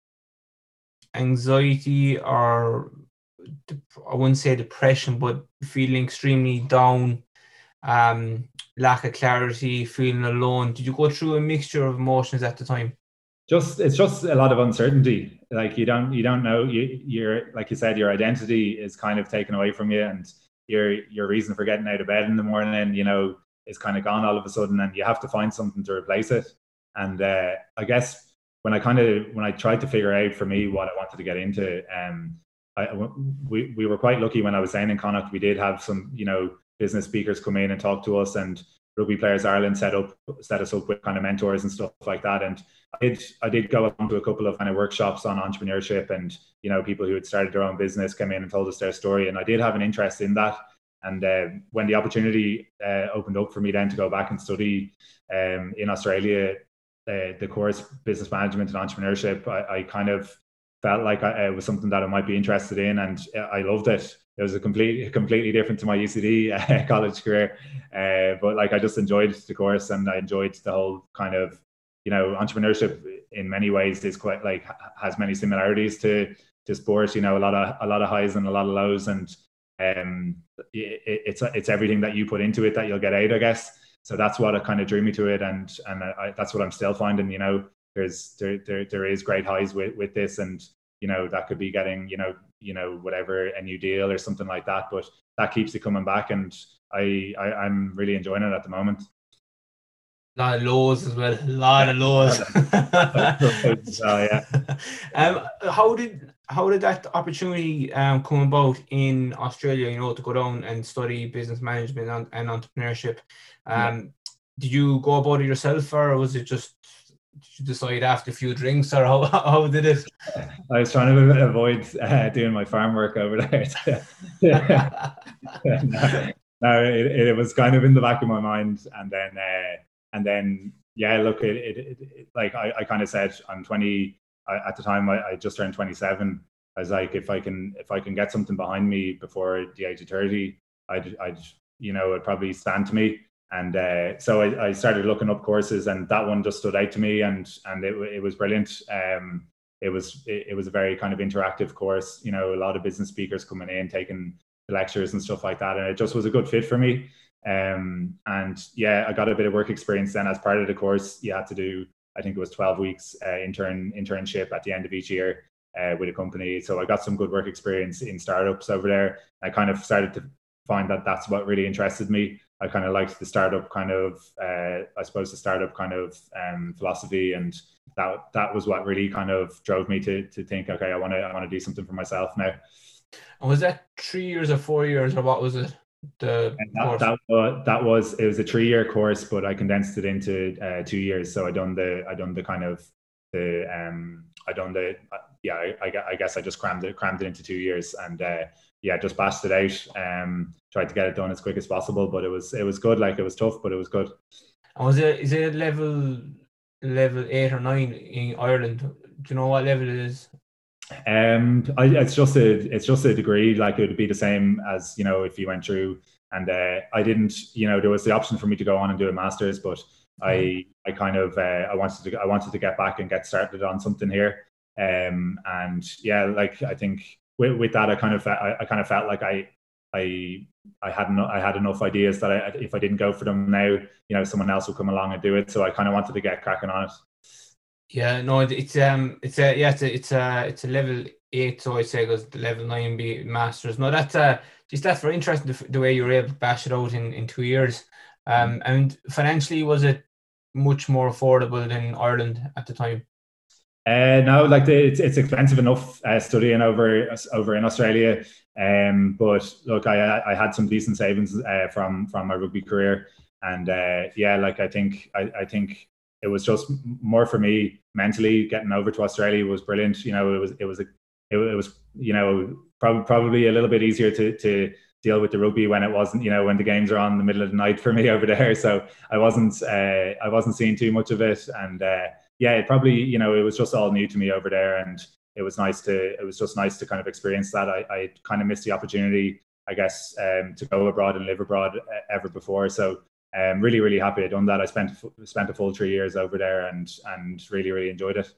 [SPEAKER 1] anxiety or I wouldn't say depression, but feeling extremely down, um, lack of clarity, feeling alone. Did you go through a mixture of emotions at the time?
[SPEAKER 2] Just it's just a lot of uncertainty. Like you don't you don't know you you're like you said your identity is kind of taken away from you, and your your reason for getting out of bed in the morning, you know, is kind of gone all of a sudden, and you have to find something to replace it. And uh, I guess when I kind of when I tried to figure out for me what I wanted to get into, um, I, we, we were quite lucky when I was saying in Connacht, we did have some, you know, business speakers come in and talk to us and Rugby Players Ireland set up set us up with kind of mentors and stuff like that. And I did I did go along to a couple of kind of workshops on entrepreneurship and you know people who had started their own business came in and told us their story. And I did have an interest in that. And uh, when the opportunity uh, opened up for me then to go back and study um, in Australia, uh, the course business management and entrepreneurship, I, I kind of felt like I, it was something that I might be interested in, and I loved it. It was a complete, completely different to my UCD uh, college career, uh, but like I just enjoyed the course, and I enjoyed the whole kind of, you know, entrepreneurship in many ways is quite like has many similarities to to sport. You know, a lot of a lot of highs and a lot of lows, and um, it, it's it's everything that you put into it that you'll get out, I guess. so that's what it kind of drew me to it, and and I, that's what I'm still finding. You know, there's there there, there is great highs with with this, and you know that could be getting you know you know whatever a new deal or something like that, but that keeps it coming back, and I, I I'm really enjoying it at the moment.
[SPEAKER 1] A lot of lows as well. A lot of lows.
[SPEAKER 2] oh yeah.
[SPEAKER 1] um, how did how did that opportunity um, come about in Australia? You know, to go down and study business management and, and entrepreneurship. Um, yeah. Did you go about it yourself, or was it just did you decide after a few drinks, or how how did it?
[SPEAKER 2] I was trying to avoid uh, doing my farm work over there. no, no it, it, was kind of in the back of my mind, and then. Uh, and then yeah, look, it, it, it like I, I kind of said, I'm 20 I, at the time. I, I, just turned 27. I was like, if I can if I can get something behind me before the age of 30, I'd I'd you know it'd probably stand to me. And uh, so I, I, started looking up courses, and that one just stood out to me, and and it, it was brilliant. Um, it was it, it was a very kind of interactive course. You know, a lot of business speakers coming in, taking lectures and stuff like that, and it just was a good fit for me. Um, and yeah, I got a bit of work experience then as part of the course. You had to do, I think it was 12 weeks uh, intern internship at the end of each year uh, with a company. So I got some good work experience in startups over there. I kind of started to find that that's what really interested me. I kind of liked the startup kind of, uh, I suppose the startup kind of um, philosophy, and that that was what really kind of drove me to to think, okay, I want to I want to do something for myself now.
[SPEAKER 1] And was that three years or four years, or what was it? the
[SPEAKER 2] that, that, was, that was it was a three year course but i condensed it into uh, two years so i done the i done the kind of the um i done the uh, yeah I, I, guess i just crammed it crammed it into two years and uh yeah just bashed it out um tried to get it done as quick as possible but it was it was good like it was tough but it was good
[SPEAKER 1] and was it is it level level eight or nine in ireland do you know what level it is
[SPEAKER 2] um, I, it's just a it's just a degree. Like it would be the same as you know if you went through. And uh, I didn't, you know, there was the option for me to go on and do a master's, but I mm-hmm. I kind of uh, I wanted to I wanted to get back and get started on something here. Um, and yeah, like I think with, with that, I kind of I, I kind of felt like I I I had no, I had enough ideas that I, if I didn't go for them now, you know, someone else would come along and do it. So I kind of wanted to get cracking on it.
[SPEAKER 1] Yeah, no, it's um, it's a yeah, it's a it's a it's a level eight, so I say goes the level nine be masters. No, that's uh, just that's very interesting the, the, way you were able to bash it out in in two years. Um, mm. and financially, was it much more affordable than Ireland at the time?
[SPEAKER 2] Uh, no, like the, it's, it's expensive enough uh, studying over over in Australia. Um, but look, I I had some decent savings uh, from from my rugby career, and uh, yeah, like I think I, I think it was just more for me mentally getting over to Australia was brilliant. You know, it was it was a it, it was you know probably probably a little bit easier to to deal with the rugby when it wasn't you know when the games are on in the middle of the night for me over there. So I wasn't uh, I wasn't seeing too much of it, and uh, yeah, it probably you know it was just all new to me over there, and it was nice to it was just nice to kind of experience that. I, I kind of missed the opportunity, I guess, um, to go abroad and live abroad uh, ever before. So um, really, really happy I done that. I spent spent a full three years over there and and really, really enjoyed it.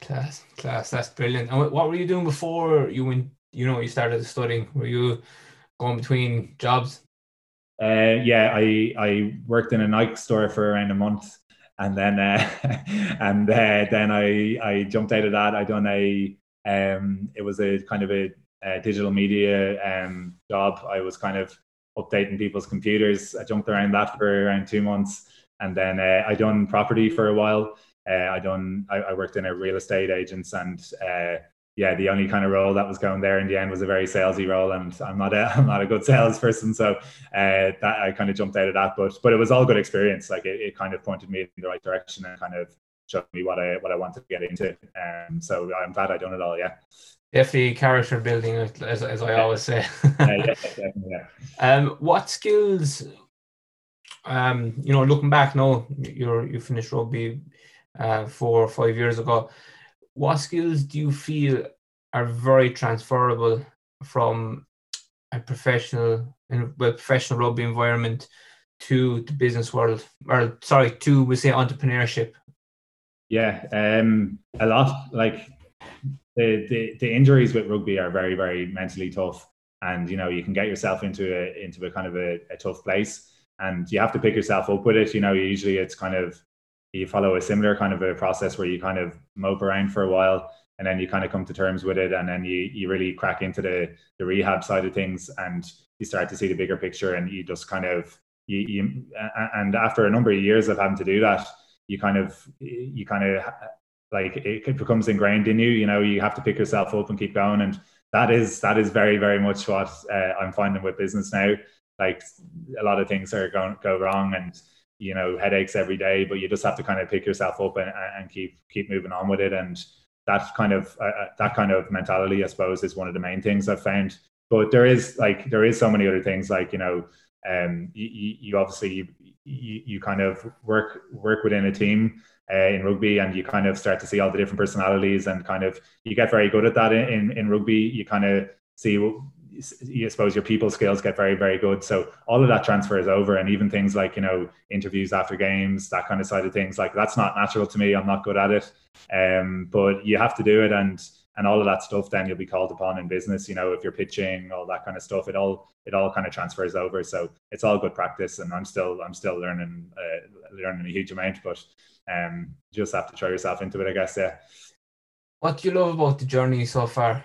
[SPEAKER 1] Class, class, that's brilliant. And what were you doing before you went? You know, you started studying. Were you going between jobs?
[SPEAKER 2] Uh, yeah, I I worked in a Nike store for around a month, and then uh, and uh, then I I jumped out of that. I done a um, it was a kind of a, a digital media um job. I was kind of updating people's computers. I jumped around that for around two months, and then uh, I done property for a while. Uh, I done I, I, worked in a real estate agents, and uh, yeah, the only kind of role that was going there in the end was a very salesy role, and I'm not a I'm not a good salesperson, so uh, that I kind of jumped out of that. But but it was all good experience. Like it, it kind of pointed me in the right direction and kind of showed me what I what I wanted to get into. Um, so I'm glad I done it all. Yeah
[SPEAKER 1] definitely character building, as, as I always say. yeah, yeah. Um, what skills? Um, you know, looking back now, you're you finished rugby uh, four or five years ago. What skills do you feel are very transferable from a professional, well, professional rugby environment to the business world, or sorry, to we say entrepreneurship?
[SPEAKER 2] Yeah, um, a lot. Like the, the the injuries with rugby are very very mentally tough, and you know you can get yourself into a into a kind of a, a tough place. and you have to pick yourself up with it. You know, usually it's kind of you follow a similar kind of a process where you kind of mope around for a while and then you kind of come to terms with it and then you you really crack into the the rehab side of things and you start to see the bigger picture and you just kind of you, you and after a number of years of having to do that you kind of you kind of like it becomes ingrained in you you know you have to pick yourself up and keep going and that is that is very very much what uh, i'm finding with business now. Like a lot of things are going go wrong and you know headaches every day but you just have to kind of pick yourself up and, and keep keep moving on with it. And that kind of uh, uh, that kind of mentality i suppose is one of the main things i've found. But there is like there is so many other things like you know um you, you obviously you, you kind of work work within a team uh, in rugby and you kind of start to see all the different personalities and kind of you get very good at that in, in, in rugby. You kind of see you suppose your people skills get very very good. So all of that transfers over and even things like you know interviews after games that kind of side of things like that's not natural to me. I'm not good at it. Um, but you have to do it and and all of that stuff then you'll be called upon in business you know if you're pitching all that kind of stuff. It all it all kind of transfers over. So it's all good practice and i'm still i'm still learning uh, learning a huge amount but um just have to throw yourself into it i guess yeah.
[SPEAKER 1] What do you love about the journey so far?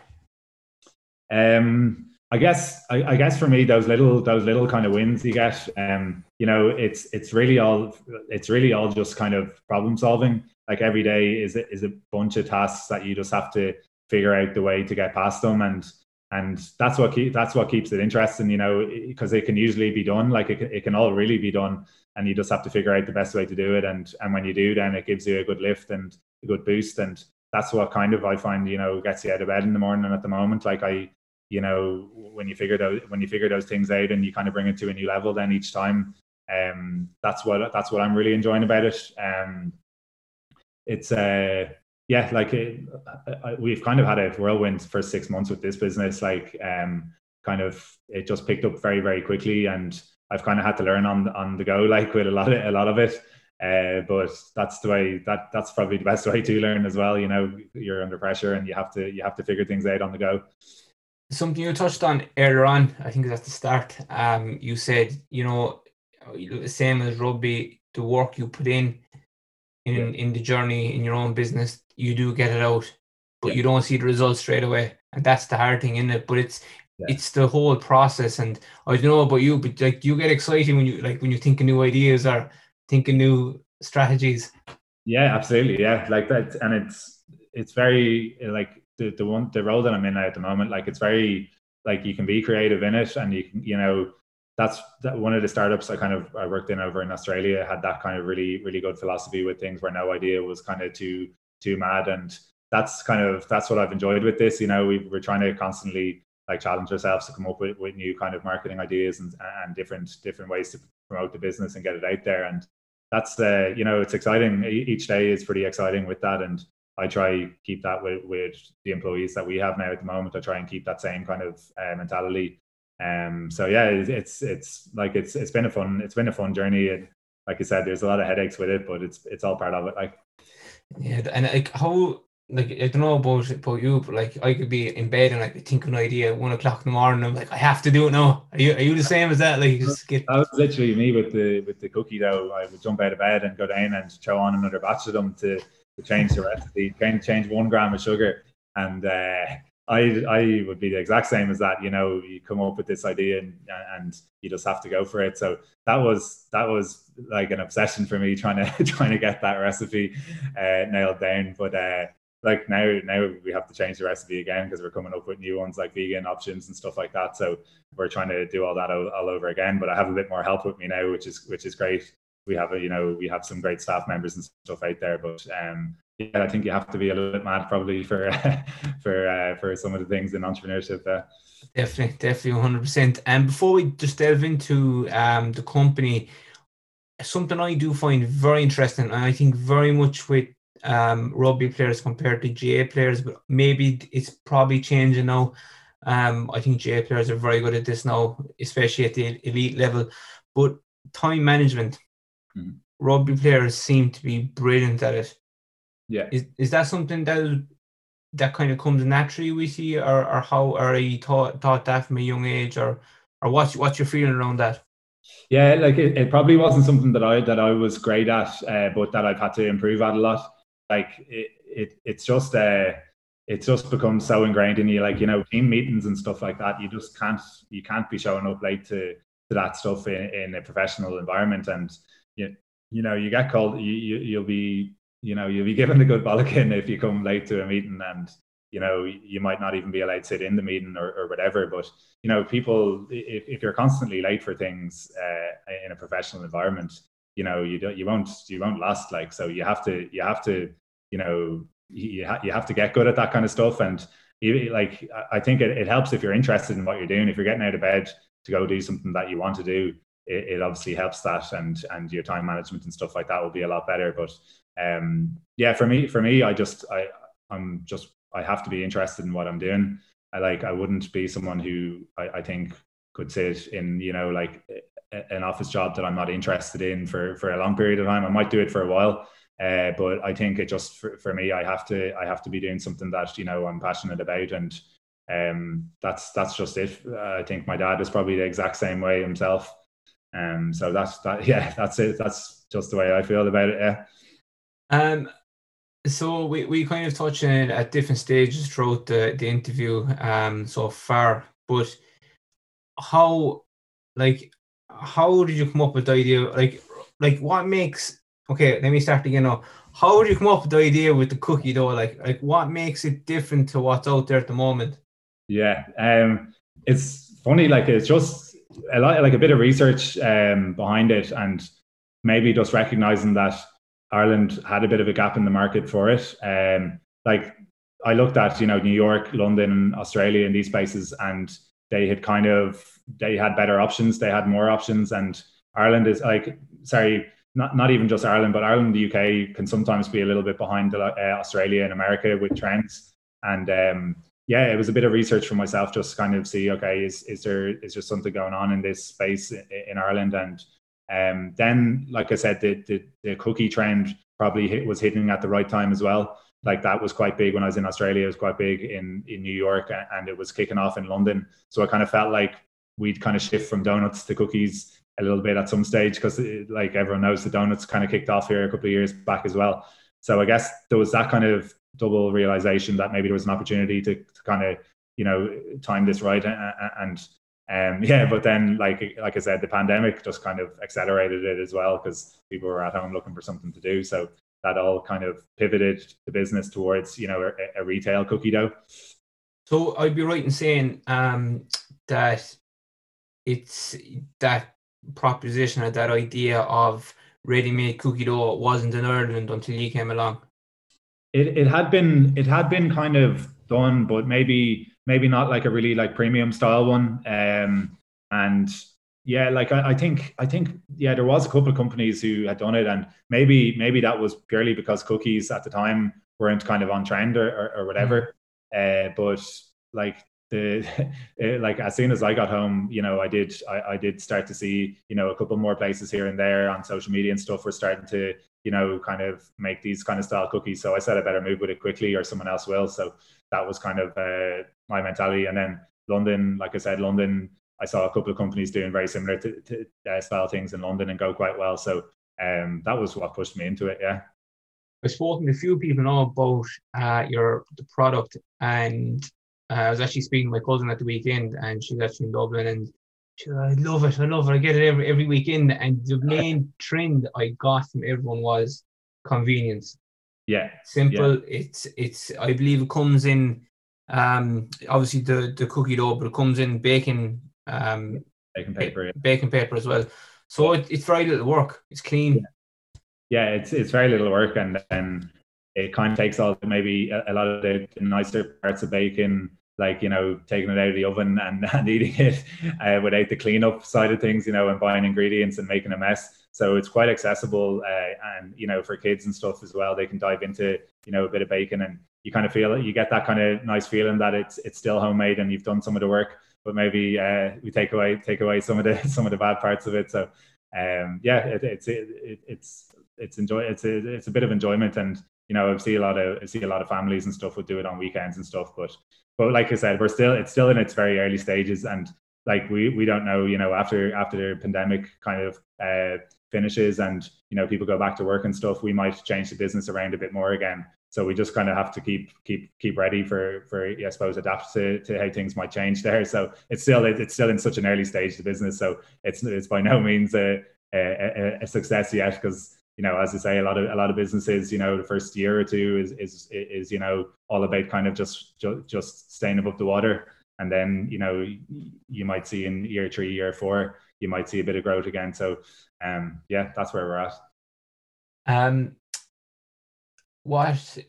[SPEAKER 2] Um I guess I, I, guess for me those little those little kind of wins you get um you know it's it's really all it's really all just kind of problem solving. Like every day is is a bunch of tasks that you just have to figure out the way to get past them and and that's what keep, that's what keeps it interesting you know because it can usually be done like it, it can all really be done and you just have to figure out the best way to do it and and when you do then it gives you a good lift and a good boost and that's what kind of I find you know gets you out of bed in the morning at the moment. Like I you know when you figure those when you figure those things out and you kind of bring it to a new level then each time um that's what that's what i'm really enjoying about it. Um it's uh yeah like it, I, we've kind of had a whirlwind for six months with this business like um kind of it just picked up very very quickly and i've kind of had to learn on on the go like with a lot of a lot of it. Uh, but that's the way that that's probably the best way to learn as well you know you're under pressure and you have to you have to figure things out on the go
[SPEAKER 1] something you touched on earlier on, I think at the start. Um, you said, you know, the same as rugby, the work you put in in yeah. in the journey in your own business, you do get it out, but yeah. you don't see the results straight away, and that's the hard thing, in it? But it's yeah. it's the whole process, and I don't know about you, but like, you get excited when you like when you think of new ideas or think of new strategies.
[SPEAKER 2] Yeah, absolutely. Yeah, like that, and it's it's very like the the one the role that I'm in now at the moment, like it's very like you can be creative in it, and you can you know that's that one of the startups I kind of I worked in over in Australia had that kind of really really good philosophy with things where no idea was kind of too too mad, and that's kind of that's what I've enjoyed with this. You know, we, we're trying to constantly like challenge ourselves to come up with, with new kind of marketing ideas and and different different ways to promote the business and get it out there. And that's uh, you know it's exciting. Each day is pretty exciting with that. And I try keep that with, with the employees that we have now at the moment. I try and keep that same kind of uh, mentality. Um, so yeah, it's it's like it's it's been a fun it's been a fun journey. And like I said, there's a lot of headaches with it, but it's it's all part of it. Like
[SPEAKER 1] yeah, and like how like I don't know about about you, but like I could be in bed and like think of an idea at one o'clock in the morning. I'm like, I have to do it now. Are you are you the same as that? Like just get
[SPEAKER 2] that was literally me with the with the cookie dough. I would jump out of bed and go down and throw on another batch of them to to change the recipe, change change one gram of sugar, and uh, I I would be the exact same as that. You know, you come up with this idea and and you just have to go for it. So that was that was like an obsession for me trying to trying to get that recipe uh, nailed down. But uh, like now now we have to change the recipe again because we're coming up with new ones like vegan options and stuff like that. So we're trying to do all that all, all over again. But I have a bit more help with me now, which is which is great we have a you know we have some great staff members and stuff out there but um yeah i think you have to be a little bit mad probably for for uh, for some of the things in entrepreneurship
[SPEAKER 1] definitely definitely 100% and before we just delve into um the company something i do find very interesting and i think very much with um rugby players compared to GAA players but maybe it's probably changing now. Um i think GAA players are very good at this now especially at the elite level. But time management Mm-hmm. Rugby players seem to be brilliant at it.
[SPEAKER 2] Yeah.
[SPEAKER 1] Is is that something that that kind of comes naturally with you, or, or how are you taught taught that from a young age, or or what's what's your feeling around that?
[SPEAKER 2] Yeah, like it, it probably wasn't something that I that I was great at, uh, but that I've had to improve at a lot. Like it, it it's just uh, it's just become so ingrained in you. Like you know, team meetings and stuff like that. You just can't you can't be showing up late to to that stuff in, in a professional environment. And you you know you get called. You, you you'll be you know you'll be given a good bollocking if you come late to a meeting and you know you might not even be allowed to sit in the meeting or, or whatever but you know people if, if you're constantly late for things uh, in a professional environment you know you don't you won't you won't last like so you have to you have to you know you, ha- you have to get good at that kind of stuff and you, like i think it, it helps if you're interested in what you're doing if you're getting out of bed to go do something that you want to do it, it obviously helps that and and your time management and stuff like that will be a lot better but um yeah for me for me i just i i'm just I have to be interested in what I'm doing. I like I wouldn't be someone who I, I think could sit in you know like an office job that I'm not interested in for for a long period of time. I might do it for a while, uh, but I think it just for, for me I have to I have to be doing something that you know I'm passionate about and um that's that's just it. I think my dad is probably the exact same way himself. Um so that's that yeah that's it. That's just the way I feel about it yeah.
[SPEAKER 1] Um so we, we kind of touched on it at different stages throughout the, the interview um so far, but how like how did you come up with the idea like like what makes okay let me start again now. How did you come up with the idea with the cookie dough like like what makes it different to what's out there at the moment?
[SPEAKER 2] Yeah um it's funny like it's just a lot like a bit of research um behind it and maybe just recognizing that Ireland had a bit of a gap in the market for it. Um, like I looked at, you know, New York, London, Australia, and these places, and they had kind of they had better options, they had more options, and Ireland is like, sorry, not not even just Ireland, but Ireland, the UK can sometimes be a little bit behind uh, Australia and America with trends, and um, yeah, it was a bit of research for myself, just to kind of see, okay, is is there is there something going on in this space in, Ireland, and um, then, like I said, the, the, the cookie trend probably hit, was hitting at the right time as well. Like that was quite big when I was in Australia. It was quite big in in New York, and it was kicking off in London. So I kind of felt like we'd kind of shift from donuts to cookies a little bit at some stage because, like everyone knows, the donuts kind of kicked off here a couple of years back as well. So I guess there was that kind of double realization that maybe there was an opportunity to, to kind of you know time this right and, and um, yeah, but then like like I said, the pandemic just kind of accelerated it as well because people were at home looking for something to do. So that all kind of pivoted the business towards you know a, a retail cookie dough.
[SPEAKER 1] So I'd be right in saying um, that it's that proposition or that idea of ready-made cookie dough wasn't in Ireland until you came along.
[SPEAKER 2] It it had been it had been kind of done, but maybe maybe not like a really like premium style one. Um, and yeah, like I, I, think I think yeah, there was a couple of companies who had done it, and maybe maybe that was purely because cookies at the time weren't kind of on trend or or, or whatever. Mm. Uh, but like the like as soon as I got home, you know, I did I, I did start to see you know a couple more places here and there on social media and stuff were starting to you know kind of make these kind of style cookies. So I said I better move with it quickly or someone else will. So that was kind of uh, my mentality. And then London, like I said, London, I saw a couple of companies doing very similar to, to uh, style things in London and go quite well. So um, that was what pushed me into it. Yeah.
[SPEAKER 1] I've spoken to a few people now about uh, your the product, and uh, I was actually speaking to my cousin at the weekend, and she's actually in Dublin, and she I love it, I love it, I get it every every weekend. And the main trend I got from everyone was convenience.
[SPEAKER 2] Yeah,
[SPEAKER 1] simple. Yeah. It's it's I believe it comes in um, obviously the the cookie dough, but it comes in baking um,
[SPEAKER 2] baking paper, yeah.
[SPEAKER 1] baking paper as well. So it, it's very little work. It's clean.
[SPEAKER 2] Yeah. yeah, it's it's very little work, and then it kind of takes all maybe a, a lot of the, the, nicer parts of baking, like you know taking it out of the oven and, and eating it uh, without the cleanup side of things, you know, and buying ingredients and making a mess. So it's quite accessible, uh, and you know for kids and stuff as well. They can dive into you know a bit of bacon and you kind of feel it. You get that kind of nice feeling that it's it's still homemade and you've done some of the work, but maybe uh, we take away take away some of the some of the bad parts of it. So um, yeah, it, it's it, it's it's enjoy it's a, it's a bit of enjoyment and you know I see a lot of I see a lot of families and stuff would do it on weekends and stuff, but but like I said, we're still it's still in its very early stages and like we we don't know you know after after the pandemic kind of uh, finishes and you know people go back to work and stuff we might change the business around a bit more again so we just kind of have to keep keep keep ready for for I suppose adapt to, to how things might change there. So it's still it's still in such an early stage the business. So it's it's by no means a a, a success yet because you know as I say a lot of a lot of businesses you know the first year or two is is is you know all about kind of just just, staying above the water and then you know you might see in year three year four you might see a bit of growth again. So um yeah that's where we're at.
[SPEAKER 1] Um what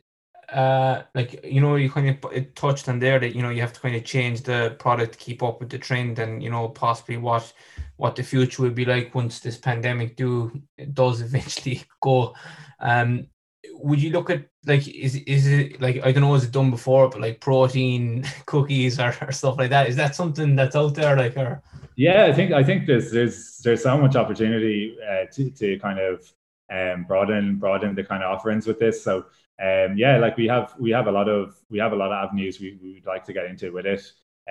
[SPEAKER 1] uh like you know you kind of it touched on there that you know you have to kind of change the product to keep up with the trend and you know possibly what what the future will be like once this pandemic do does eventually go. Um would you look at like is is it like I don't know is it done before but like protein cookies or, or stuff like that? Is that something that's out there like or?
[SPEAKER 2] Yeah I think I think there's there's there's so much opportunity uh, to to kind of um, broaden broaden the kind of offerings with this. So um, yeah, like we have we have a lot of we have a lot of avenues we we would like to get into with it.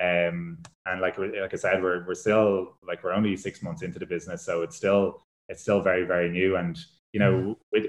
[SPEAKER 2] Um, and like like I said, we're we're still like we're only six months into the business, so it's still it's still very very new. And you know, mm. with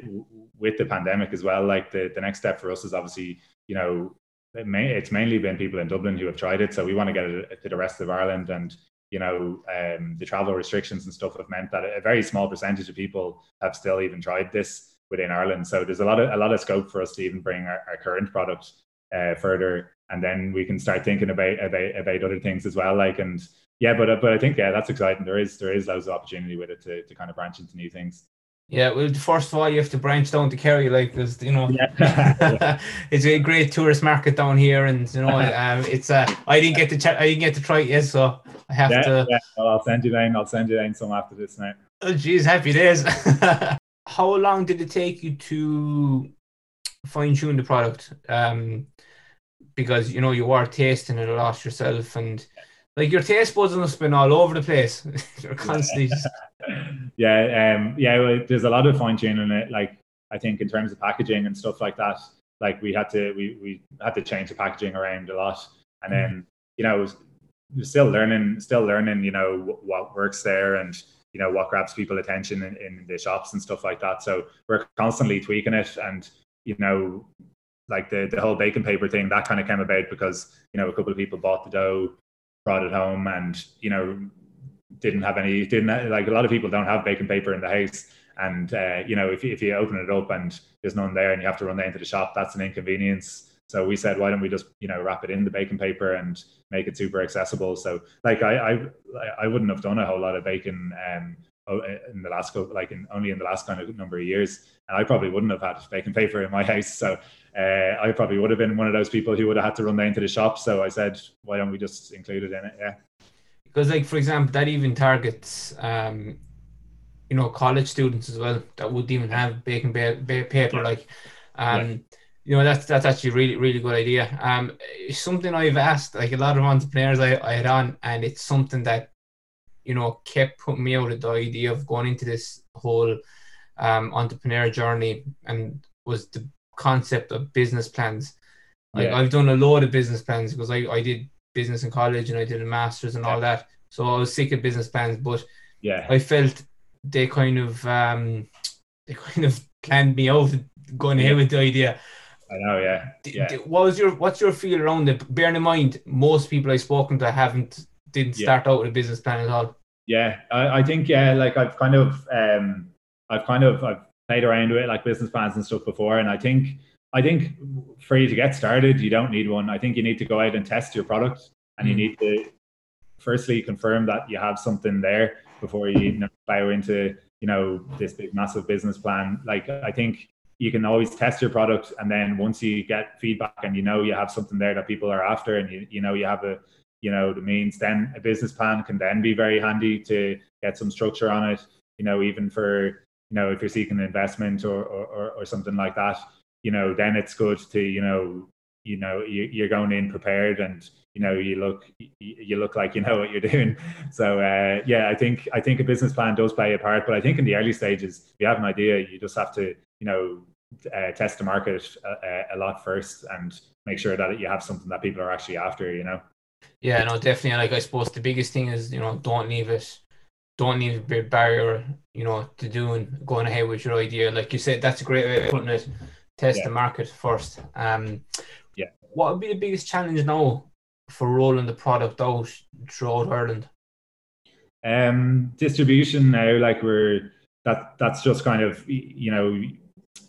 [SPEAKER 2] with the pandemic as well, like the the next step for us is obviously you know it may, it's mainly been people in Dublin who have tried it, so we want to get it to the rest of Ireland and you know, um, the travel restrictions and stuff have meant that a very small percentage of people have still even tried this within Ireland. So there's a lot of a lot of scope for us to even bring our, our current product uh, further, and then we can start thinking about, about about other things as well. Like and yeah, but but I think yeah, that's exciting. There is there is loads of opportunity with it to to kind of branch into new things.
[SPEAKER 1] Yeah, well, first of all, you have to branch down to Kerry, like, because you know, yeah. it's a great tourist market down here, and you know, um, it's uh, I didn't get to ch- I didn't get to try it yet, so I have
[SPEAKER 2] yeah,
[SPEAKER 1] to.
[SPEAKER 2] Yeah, well, I'll send you down. I'll send you down some after this night.
[SPEAKER 1] Oh, geez, happy days. How long did it take you to fine tune the product? Um, because you know you are tasting it a lot yourself, and like your taste buds must have been all over the place. You're constantly. Just...
[SPEAKER 2] yeah, um, yeah. Well, there's a lot of fine tuning it. Like I think in terms of packaging and stuff like that. Like we had to, we we had to change the packaging around a lot, and then mm. you know, we're still learning, still learning. You know what works there, and you know what grabs people attention in, in the shops and stuff like that. So we're constantly tweaking it, and you know, like the the whole baking paper thing that kind of came about because you know a couple of people bought the dough brought it home and you know didn't have any didn't like a lot of people don't have baking paper in the house and uh, you know if, if you open it up and there's none there and you have to run down to the shop that's an inconvenience so we said why don't we just you know wrap it in the baking paper and make it super accessible so like i i, I wouldn't have done a whole lot of baking um in the last like in only in the last kind of number of years and i probably wouldn't have had baking paper in my house so uh, I probably would have been one of those people who would have had to run down to the shop. So I said, why don't we just include it in it? Yeah.
[SPEAKER 1] Because, like for example, that even targets, um, you know, college students as well that would even have baking ba- ba- paper. Yeah. Like, um, yeah. You know, that's that's actually really really good idea. Um, it's something I've asked like a lot of entrepreneurs I, I had on, and it's something that you know kept putting me out of the idea of going into this whole um entrepreneur journey and was the concept of business plans. Like yeah. I've done a load of business plans because I, I did business in college and I did a master's and yeah. all that. So I was sick of business plans, but
[SPEAKER 2] yeah,
[SPEAKER 1] I felt they kind of um they kind of planned me out going ahead with the idea.
[SPEAKER 2] I know, yeah. yeah.
[SPEAKER 1] what was your what's your feel around it? Bearing in mind, most people I've spoken to haven't didn't start out with a business plan at all.
[SPEAKER 2] Yeah, I, I think yeah, like I've kind of um I've kind of I've played around with it like business plans and stuff before. And I think I think for you to get started, you don't need one. I think you need to go out and test your product, and mm. you need to firstly confirm that you have something there before you, you know, plow into you know this big massive business plan. Like I think you can always test your product, and then once you get feedback and you know you have something there that people are after, and you you know you have a you know the means, then a business plan can then be very handy to get some structure on it. You know, even for you know, if you're seeking an investment or, or, or something like that, you know, then it's good to, you know, you know, you, you're going in prepared and, you know, you look, you look like you know what you're doing. So, uh, yeah, I think, I think a business plan does play a part, but I think in the early stages, if you have an idea, you just have to, you know, uh, test the market a, a, lot first and make sure that you have something that people are actually after, you know?
[SPEAKER 1] Yeah, no, definitely. Like I suppose the biggest thing is you know don't leave it, don't leave a big barrier, you know, to doing going ahead with your idea. Like you said, that's a great way of putting it. Test yeah. the market first. Um,
[SPEAKER 2] yeah.
[SPEAKER 1] What would be the biggest challenge now for rolling the product out throughout Ireland?
[SPEAKER 2] Um, distribution now, like we're that that's just kind of you know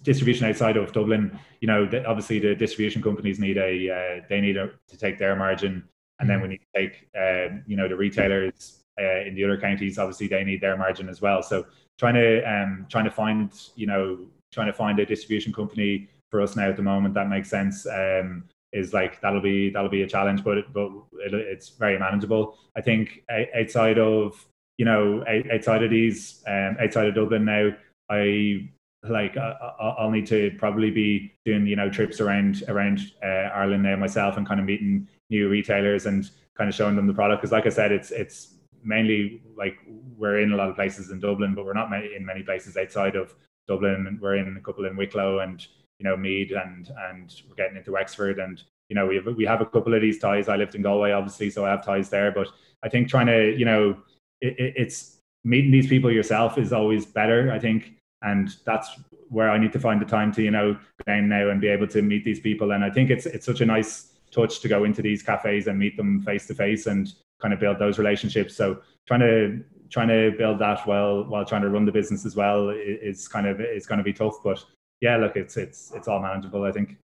[SPEAKER 2] distribution outside of Dublin. You know, the, obviously the distribution companies need a uh, they need a, to take their margin, and then we need to take uh, you know the retailers uh, in the other counties. Obviously, they need their margin as well. So trying to um, trying to find you know trying to find a distribution company for us now at the moment that makes sense. Um, is like that'll be that'll be a challenge, but but it, it's very manageable. I think outside of you know outside of these um, outside of Dublin now, I like I, will need to probably be doing you know trips around around uh, Ireland now myself and kind of meeting new retailers and kind of showing them the product. Because like I said it's it's mainly like we're in a lot of places in Dublin but we're not in many places outside of Dublin. We're in a couple in Wicklow and you know Meath and and we're getting into Wexford and you know we have we have a couple of these ties. I lived in Galway obviously so I have ties there. But I think trying to you know it, it's meeting these people yourself is always better I think and that's where I need to find the time to you know down now and be able to meet these people. And I think it's it's such a nice touch to go into these cafes and meet them face to face and kind of build those relationships. So trying to trying to build that while while trying to run the business as well is kind of it's going to be tough. But yeah, look, it's it's it's all manageable. I think.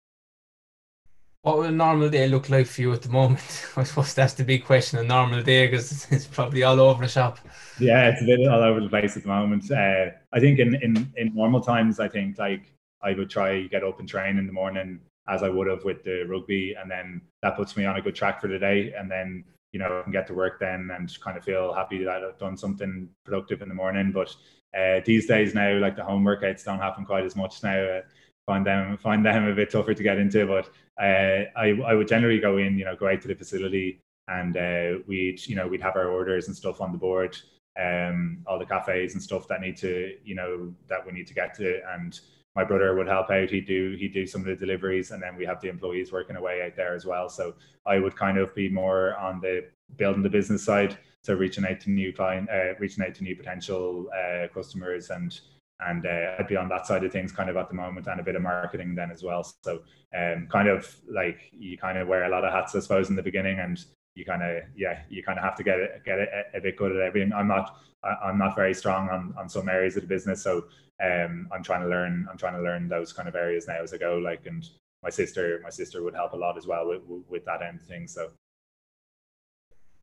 [SPEAKER 1] What would a normal day look like for you at the moment? I suppose that's the big question. A normal day because it's probably all over the shop.
[SPEAKER 2] Yeah, it's a bit all over the place at the moment. Uh, I think in, in in normal times, I think like I would try get up and train in the morning as I would have with the rugby, and then that puts me on a good track for the day, and then you know I can get to work then and kind of feel happy that I've done something productive in the morning. But uh, these days now, like the home workouts don't happen quite as much now. Uh, find them find them a bit tougher to get into. But uh, I I would generally go in, you know, go out to the facility and uh, we'd you know we'd have our orders and stuff on the board, um, all the cafes and stuff that need to you know that we need to get to and. My brother would help out. He'd do he'd do some of the deliveries, and then we have the employees working away out there as well. So I would kind of be more on the building the business side, so reaching out to new client, uh, reaching out to new potential uh, customers, and and uh, I'd be on that side of things kind of at the moment and a bit of marketing then as well. So um, kind of like you kind of wear a lot of hats, I suppose, in the beginning, and you kind of yeah, you kind of have to get it, get it a, bit good at everything. I'm not I'm not very strong on on some areas of the business, so um, I'm trying to learn I'm trying to learn those kind of areas now as I go. Like and my sister my sister would help a lot as well with with that end thing. So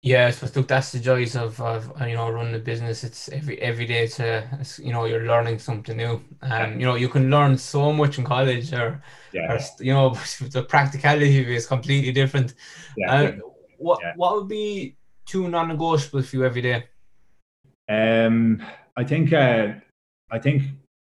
[SPEAKER 1] yeah, I suppose look, that's the joys of, of you know running a business. It's every every day to you know you're learning something new, and you know you can learn so much in college, or,
[SPEAKER 2] yeah. or
[SPEAKER 1] you know the practicality of it is completely different.
[SPEAKER 2] Yeah, uh,
[SPEAKER 1] what yeah. what would be two non-negotiables for you every day?
[SPEAKER 2] Um, I think uh, I think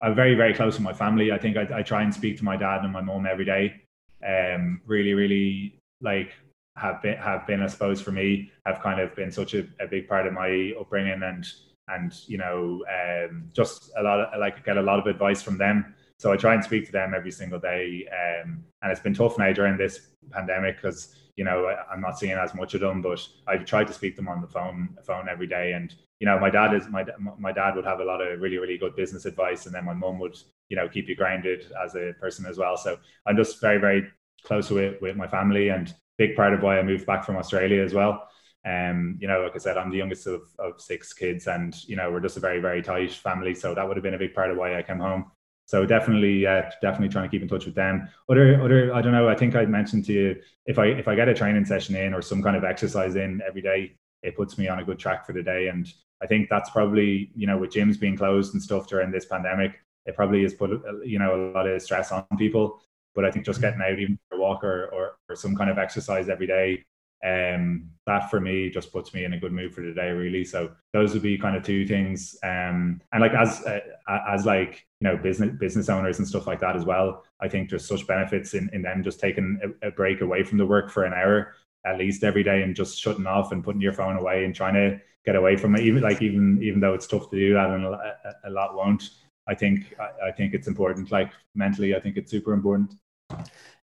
[SPEAKER 2] I'm very very close with my family. I think I, I try and speak to my dad and my mom every day. Um, really really like have been have been I suppose for me have kind of been such a, a big part of my upbringing and and you know um, just a lot of, like get a lot of advice from them. So I try and speak to them every single day um, and it's been tough now during this pandemic because you know I'm not seeing as much of them but I've tried to speak to them on the phone phone every day. And you know my dad is my my dad would have a lot of really really good business advice and then my mum would you know keep you grounded as a person as well. So I'm just very very close with with my family and big part of why I moved back from Australia as well. Um, you know, like I said, I'm the youngest of, of six kids, and you know, we're just a very, very tight family. So that would have been a big part of why I came home. So definitely, uh, definitely trying to keep in touch with them. Other, other, I don't know. I think I mentioned to you if I if I get a training session in or some kind of exercise in every day, it puts me on a good track for the day. And I think that's probably you know with gyms being closed and stuff during this pandemic, it probably has put you know a lot of stress on people. But I think just getting out even for a walk or, or, or some kind of exercise every day, um, that for me just puts me in a good mood for the day, really. So those would be kind of two things. Um, and like as uh, as like you know business business owners and stuff like that as well. I think there's such benefits in in them just taking a, a break away from the work for an hour at least every day and just shutting off and putting your phone away and trying to get away from it even like even even though it's tough to do that and a, a lot won't i think I, I, think it's important like mentally i think it's super important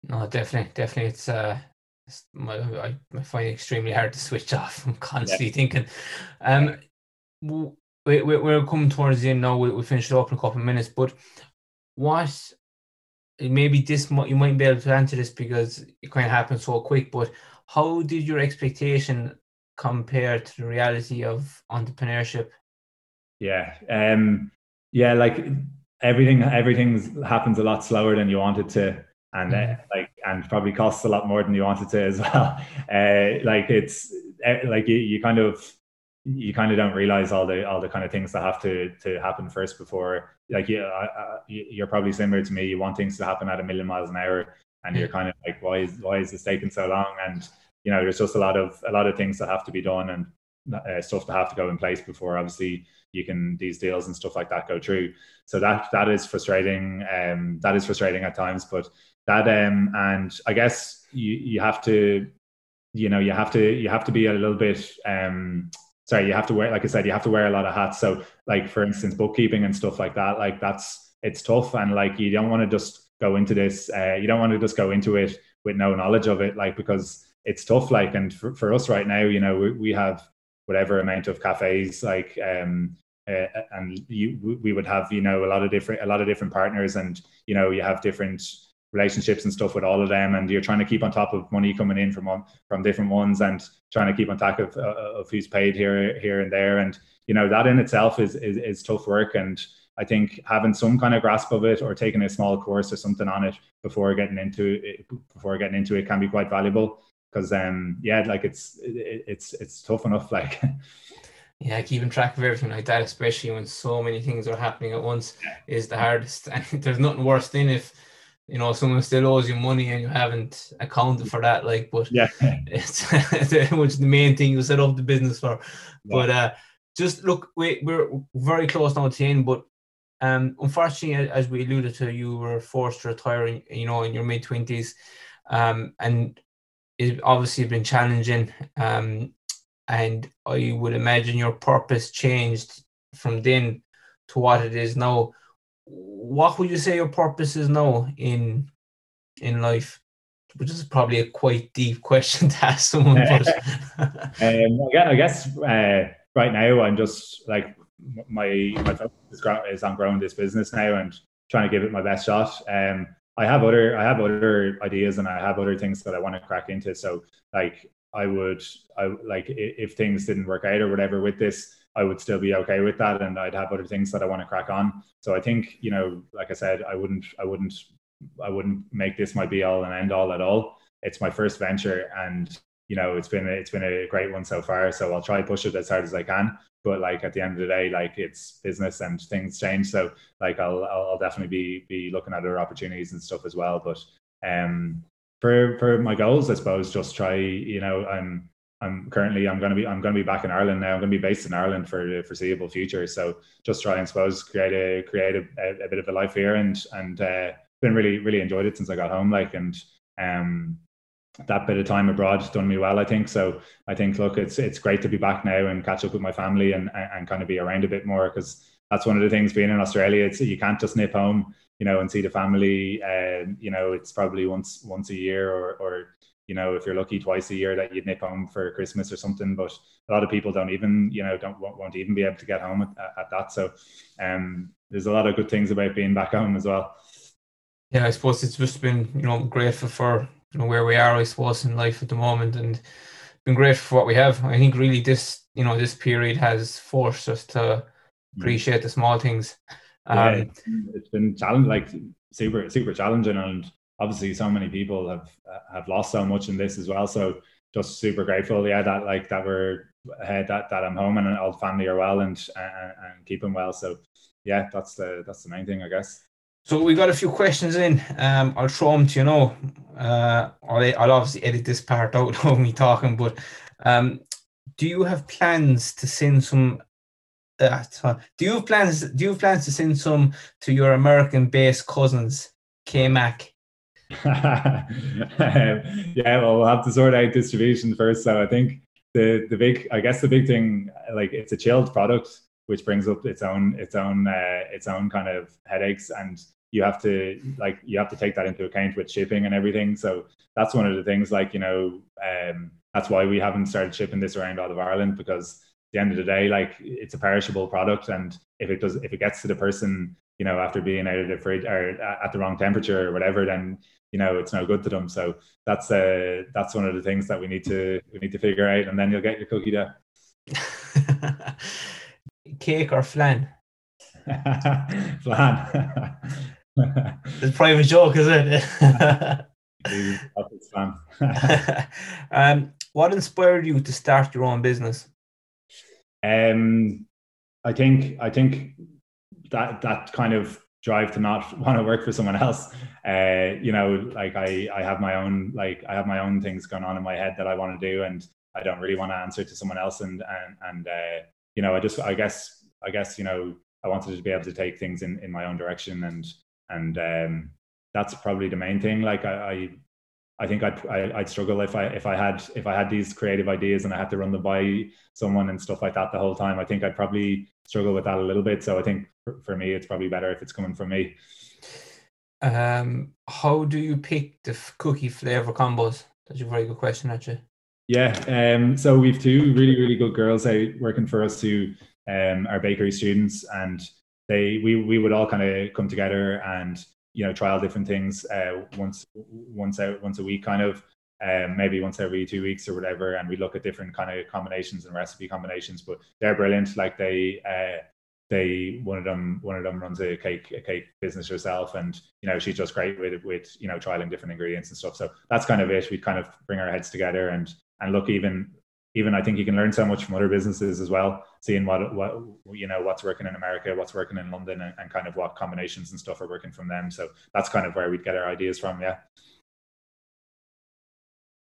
[SPEAKER 1] no, definitely, definitely. It's uh, my, I, I find it extremely hard to switch off. I'm constantly yeah. thinking. Um, we, we, we're coming towards the end now. We, we finished it up in a couple of minutes, but what maybe this you might be able to answer this because it kind of happened so quick. But how did your expectation compare to the reality of entrepreneurship?
[SPEAKER 2] Yeah, um, yeah, like everything, everything happens a lot slower than you wanted to and uh, mm-hmm. like and probably costs a lot more than you wanted to as well. Uh, like it's uh, like you, you kind of you kind of don't realize all the all the kind of things that have to to happen first before like you, uh, you're probably similar to me. You want things to happen at a million miles an hour, and you're kind of like, why is why is this taking so long? And you know, there's just a lot of a lot of things that have to be done and uh, stuff that have to go in place before obviously you can these deals and stuff like that go through. So that that is frustrating. Um, that is frustrating at times, but that um, and I guess you you have to, you know, you have to you have to be a little bit um, sorry, you have to wear like I said, you have to wear a lot of hats. So like for instance, bookkeeping and stuff like that, like that's it's tough and like you don't want to just go into this. Uh, you don't want to just go into it with no knowledge of it, like because it's tough. Like and for, for us right now, you know, we, we have whatever amount of cafes like um uh, and you we would have you know a lot of different a lot of different partners and you know you have different relationships and stuff with all of them and you're trying to keep on top of money coming in from from different ones and trying to keep on top of, uh, of who's paid here here and there. And you know that in itself is, is is tough work. And I think having some kind of grasp of it or taking a small course or something on it before getting into it before getting into it can be quite valuable. Because um yeah like it's it, it's it's tough enough like.
[SPEAKER 1] Yeah keeping track of everything like that especially when so many things are happening at once is the hardest. And there's nothing worse than if you know someone still owes you money and you haven't accounted for that like but
[SPEAKER 2] yeah.
[SPEAKER 1] it's which the main thing you set up the business for. Yeah. but uh just look we, we're very close now to end but um unfortunately as we alluded to you were forced to retire in, you know in your mid-20s um and it obviously been challenging um and i would imagine your purpose changed from then to what it is now what would you say your purpose is now in in life? Which is probably a quite deep question to ask someone. But
[SPEAKER 2] um, again, I guess uh, right now I'm just like my my focus is on growing this business now and trying to give it my best shot. Um, I have other I have other ideas and I have other things that I want to crack into. So like I would I like if things didn't work out or whatever with this, I would still be okay with that, and I'd have other things that I want to crack on. So I think you know, like I said, I wouldn't, I wouldn't, I wouldn't make this my be all and end all at all. It's my first venture, and you know, it's been it's been a great one so far. So I'll try push it as hard as I can. But like at the end of the day, like it's business and things change. So like I'll I'll definitely be be looking at other opportunities and stuff as well. But um, for for my goals, I suppose just try. You know, I'm I'm currently I'm going to be I'm going to be back in Ireland now. I'm going to be based in Ireland for the foreseeable future. So just try and suppose create a create a, a, bit of a life here and and uh, been really really enjoyed it since I got home. Like and um that bit of time abroad has done me well. I think so. I think look, it's it's great to be back now and catch up with my family and and kind of be around a bit more because that's one of the things being in Australia. It's you can't just nip home, you know, and see the family. And uh, you know, it's probably once once a year or or you know, if you're lucky twice a year that you'd nip home for Christmas or something. But a lot of people don't even, you know, don't won't even be able to get home at, at that. So um, there's a lot of good things about being back home as well.
[SPEAKER 1] Yeah, I suppose it's just been, you know, grateful for you know where we are, I suppose, in life at the moment, and been grateful for what we have. I think really this, you know, this period has forced us to mm. appreciate the small things.
[SPEAKER 2] Um, yeah, it's, it's been challenging, like super, super challenging, and obviously so many people have have lost so much in this as well. So just super grateful, yeah, that like that we're ahead, that that I'm home and all the family are well and and, and keeping well. So yeah, that's the that's the main thing, I guess.
[SPEAKER 1] So we got a few questions in. Um, I'll throw them to you know. Uh, I'll, I'll obviously edit this part out of me talking, but um, do you have plans to send some? Uh, do you have plans? Do you have plans to send some to your American-based cousins, K Mac,
[SPEAKER 2] yeah, well, we'll have to sort out distribution first. So I think the the big, I guess the big thing, like it's a chilled product, which brings up its own its own uh, its own kind of headaches. And you have to like you have to take that into account with shipping and everything. So that's one of the things. Like you know, um, that's why we haven't started shipping this around out of Ireland because at the end of the day, like it's a perishable product, and if it does, if it gets to the person, you know, after being out of the fridge or at the wrong temperature or whatever, then you know it's no good to them. So that's uh that's one of the things that we need to we need to figure out, and then you'll get your cookie dough.
[SPEAKER 1] Cake or flan?
[SPEAKER 2] flan.
[SPEAKER 1] it's probably a joke, is it? um, what inspired you to start your own business?
[SPEAKER 2] Um, I think I think that that kind of drive to not want to work for someone else. Uh, you know, like I I have my own like I have my own things going on in my head that I want to do, and I don't really want to answer to someone else. And and and uh, you know, I just I guess I guess you know I wanted to be able to take things in in my own direction, and and um, that's probably the main thing. Like I, I think I'd I'd struggle if I if I had if I had these creative ideas and I had to run them by someone and stuff like that the whole time. I think I'd probably struggle with that a little bit. So I think for, for me, it's probably better if it's coming from me.
[SPEAKER 1] Um, how do you pick the cookie flavor combos? That's a very good question, actually.
[SPEAKER 2] Yeah. Um. So we've two really really good girls out working for us who um are bakery students and they we we would all kind of come together and you know trial different things uh, once once out once a week kind of um, maybe once every two weeks or whatever and we look at different kind of combinations and recipe combinations but they're brilliant. Like they uh, they one of them one of them runs a cake a cake business herself and you know she's just great with with you know trialing different ingredients and stuff. So that's kind of it. We kind of bring our heads together and and look even even I think you can learn so much from other businesses as well, seeing what what you know what's working in America, what's working in London, and, and, kind of what combinations and stuff are working from them. So that's kind of where we'd get our ideas from. Yeah.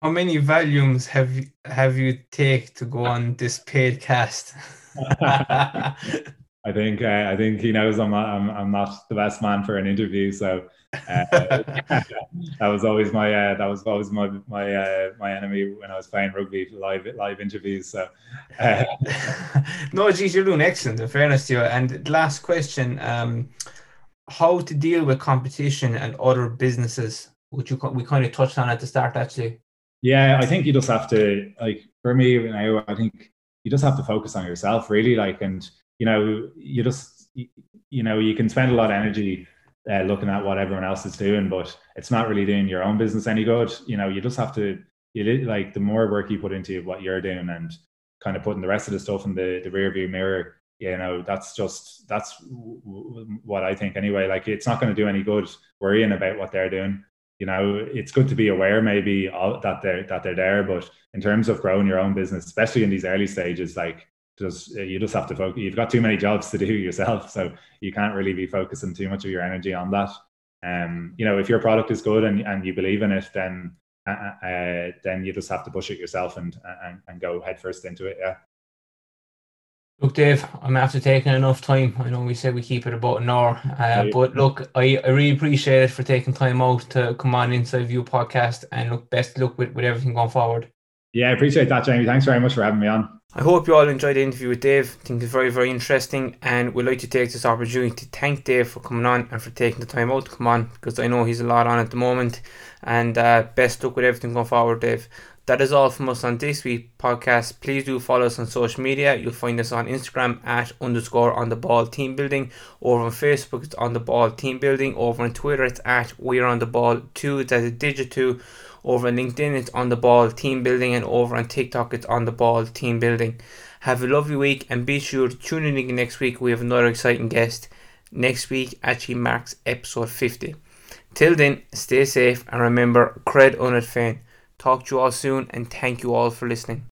[SPEAKER 1] How many volumes have you have you take to go on this paid cast?
[SPEAKER 2] I think uh, I think he knows I'm not, I'm I'm not the best man for an interview, so uh, that was always my uh, that was always my my uh, my enemy when I was playing rugby live live interviews. So uh,
[SPEAKER 1] no, geez, you're doing excellent. In fairness to you. And last question: um, How to deal with competition and other businesses? Which you we kind of touched on at the start, actually.
[SPEAKER 2] Yeah, I think you just have to like for me now. I think you just have to focus on yourself, really. Like, and you know, you just, you know, you can spend a lot of energy uh, looking at what everyone else is doing, but it's not really doing your own business any good. You know, you just have to, you like the more work you put into what you're doing and kind of putting the rest of the stuff in the, the rear view mirror, you know, that's just, that's what I think anyway. Like, it's not going to do any good worrying about what they're doing. You know, it's good to be aware maybe that they're, that they're there, but in terms of growing your own business, especially in these early stages, like just uh, you just have to focus. You've got too many jobs to do yourself, so you can't really be focusing too much of your energy on that. Um, you know, if your product is good and, and you believe in it, then uh, uh, uh then you just have to push it yourself and and, and go headfirst into it. Yeah.
[SPEAKER 1] Look, Dave, I'm after taking enough time. I know we said we keep it about an hour, uh, but look, I, I really appreciate it for taking time out to come on Inside View podcast and look, best luck with, with everything going forward.
[SPEAKER 2] Yeah, I appreciate that, Jamie. Thanks very much for having me on.
[SPEAKER 1] I hope you all enjoyed the interview with Dave. I think it's very, very interesting, and we'd like to take this opportunity to thank Dave for coming on and for taking the time out to come on because I know he's a lot on at the moment. And uh, best luck with everything going forward, Dave. That is all from us on this week's podcast. Please do follow us on social media. You'll find us on Instagram at underscore on the ball team building. Over on Facebook, it's on the ball team building. Over on Twitter, it's at we're on the ball two. It's at a digit two. Over on LinkedIn, it's on the ball team building, and over on TikTok, it's on the ball team building. Have a lovely week, and be sure to tune in again next week. We have another exciting guest. Next week actually marks episode 50. Till then, stay safe and remember, cred unit fan. Talk to you all soon, and thank you all for listening.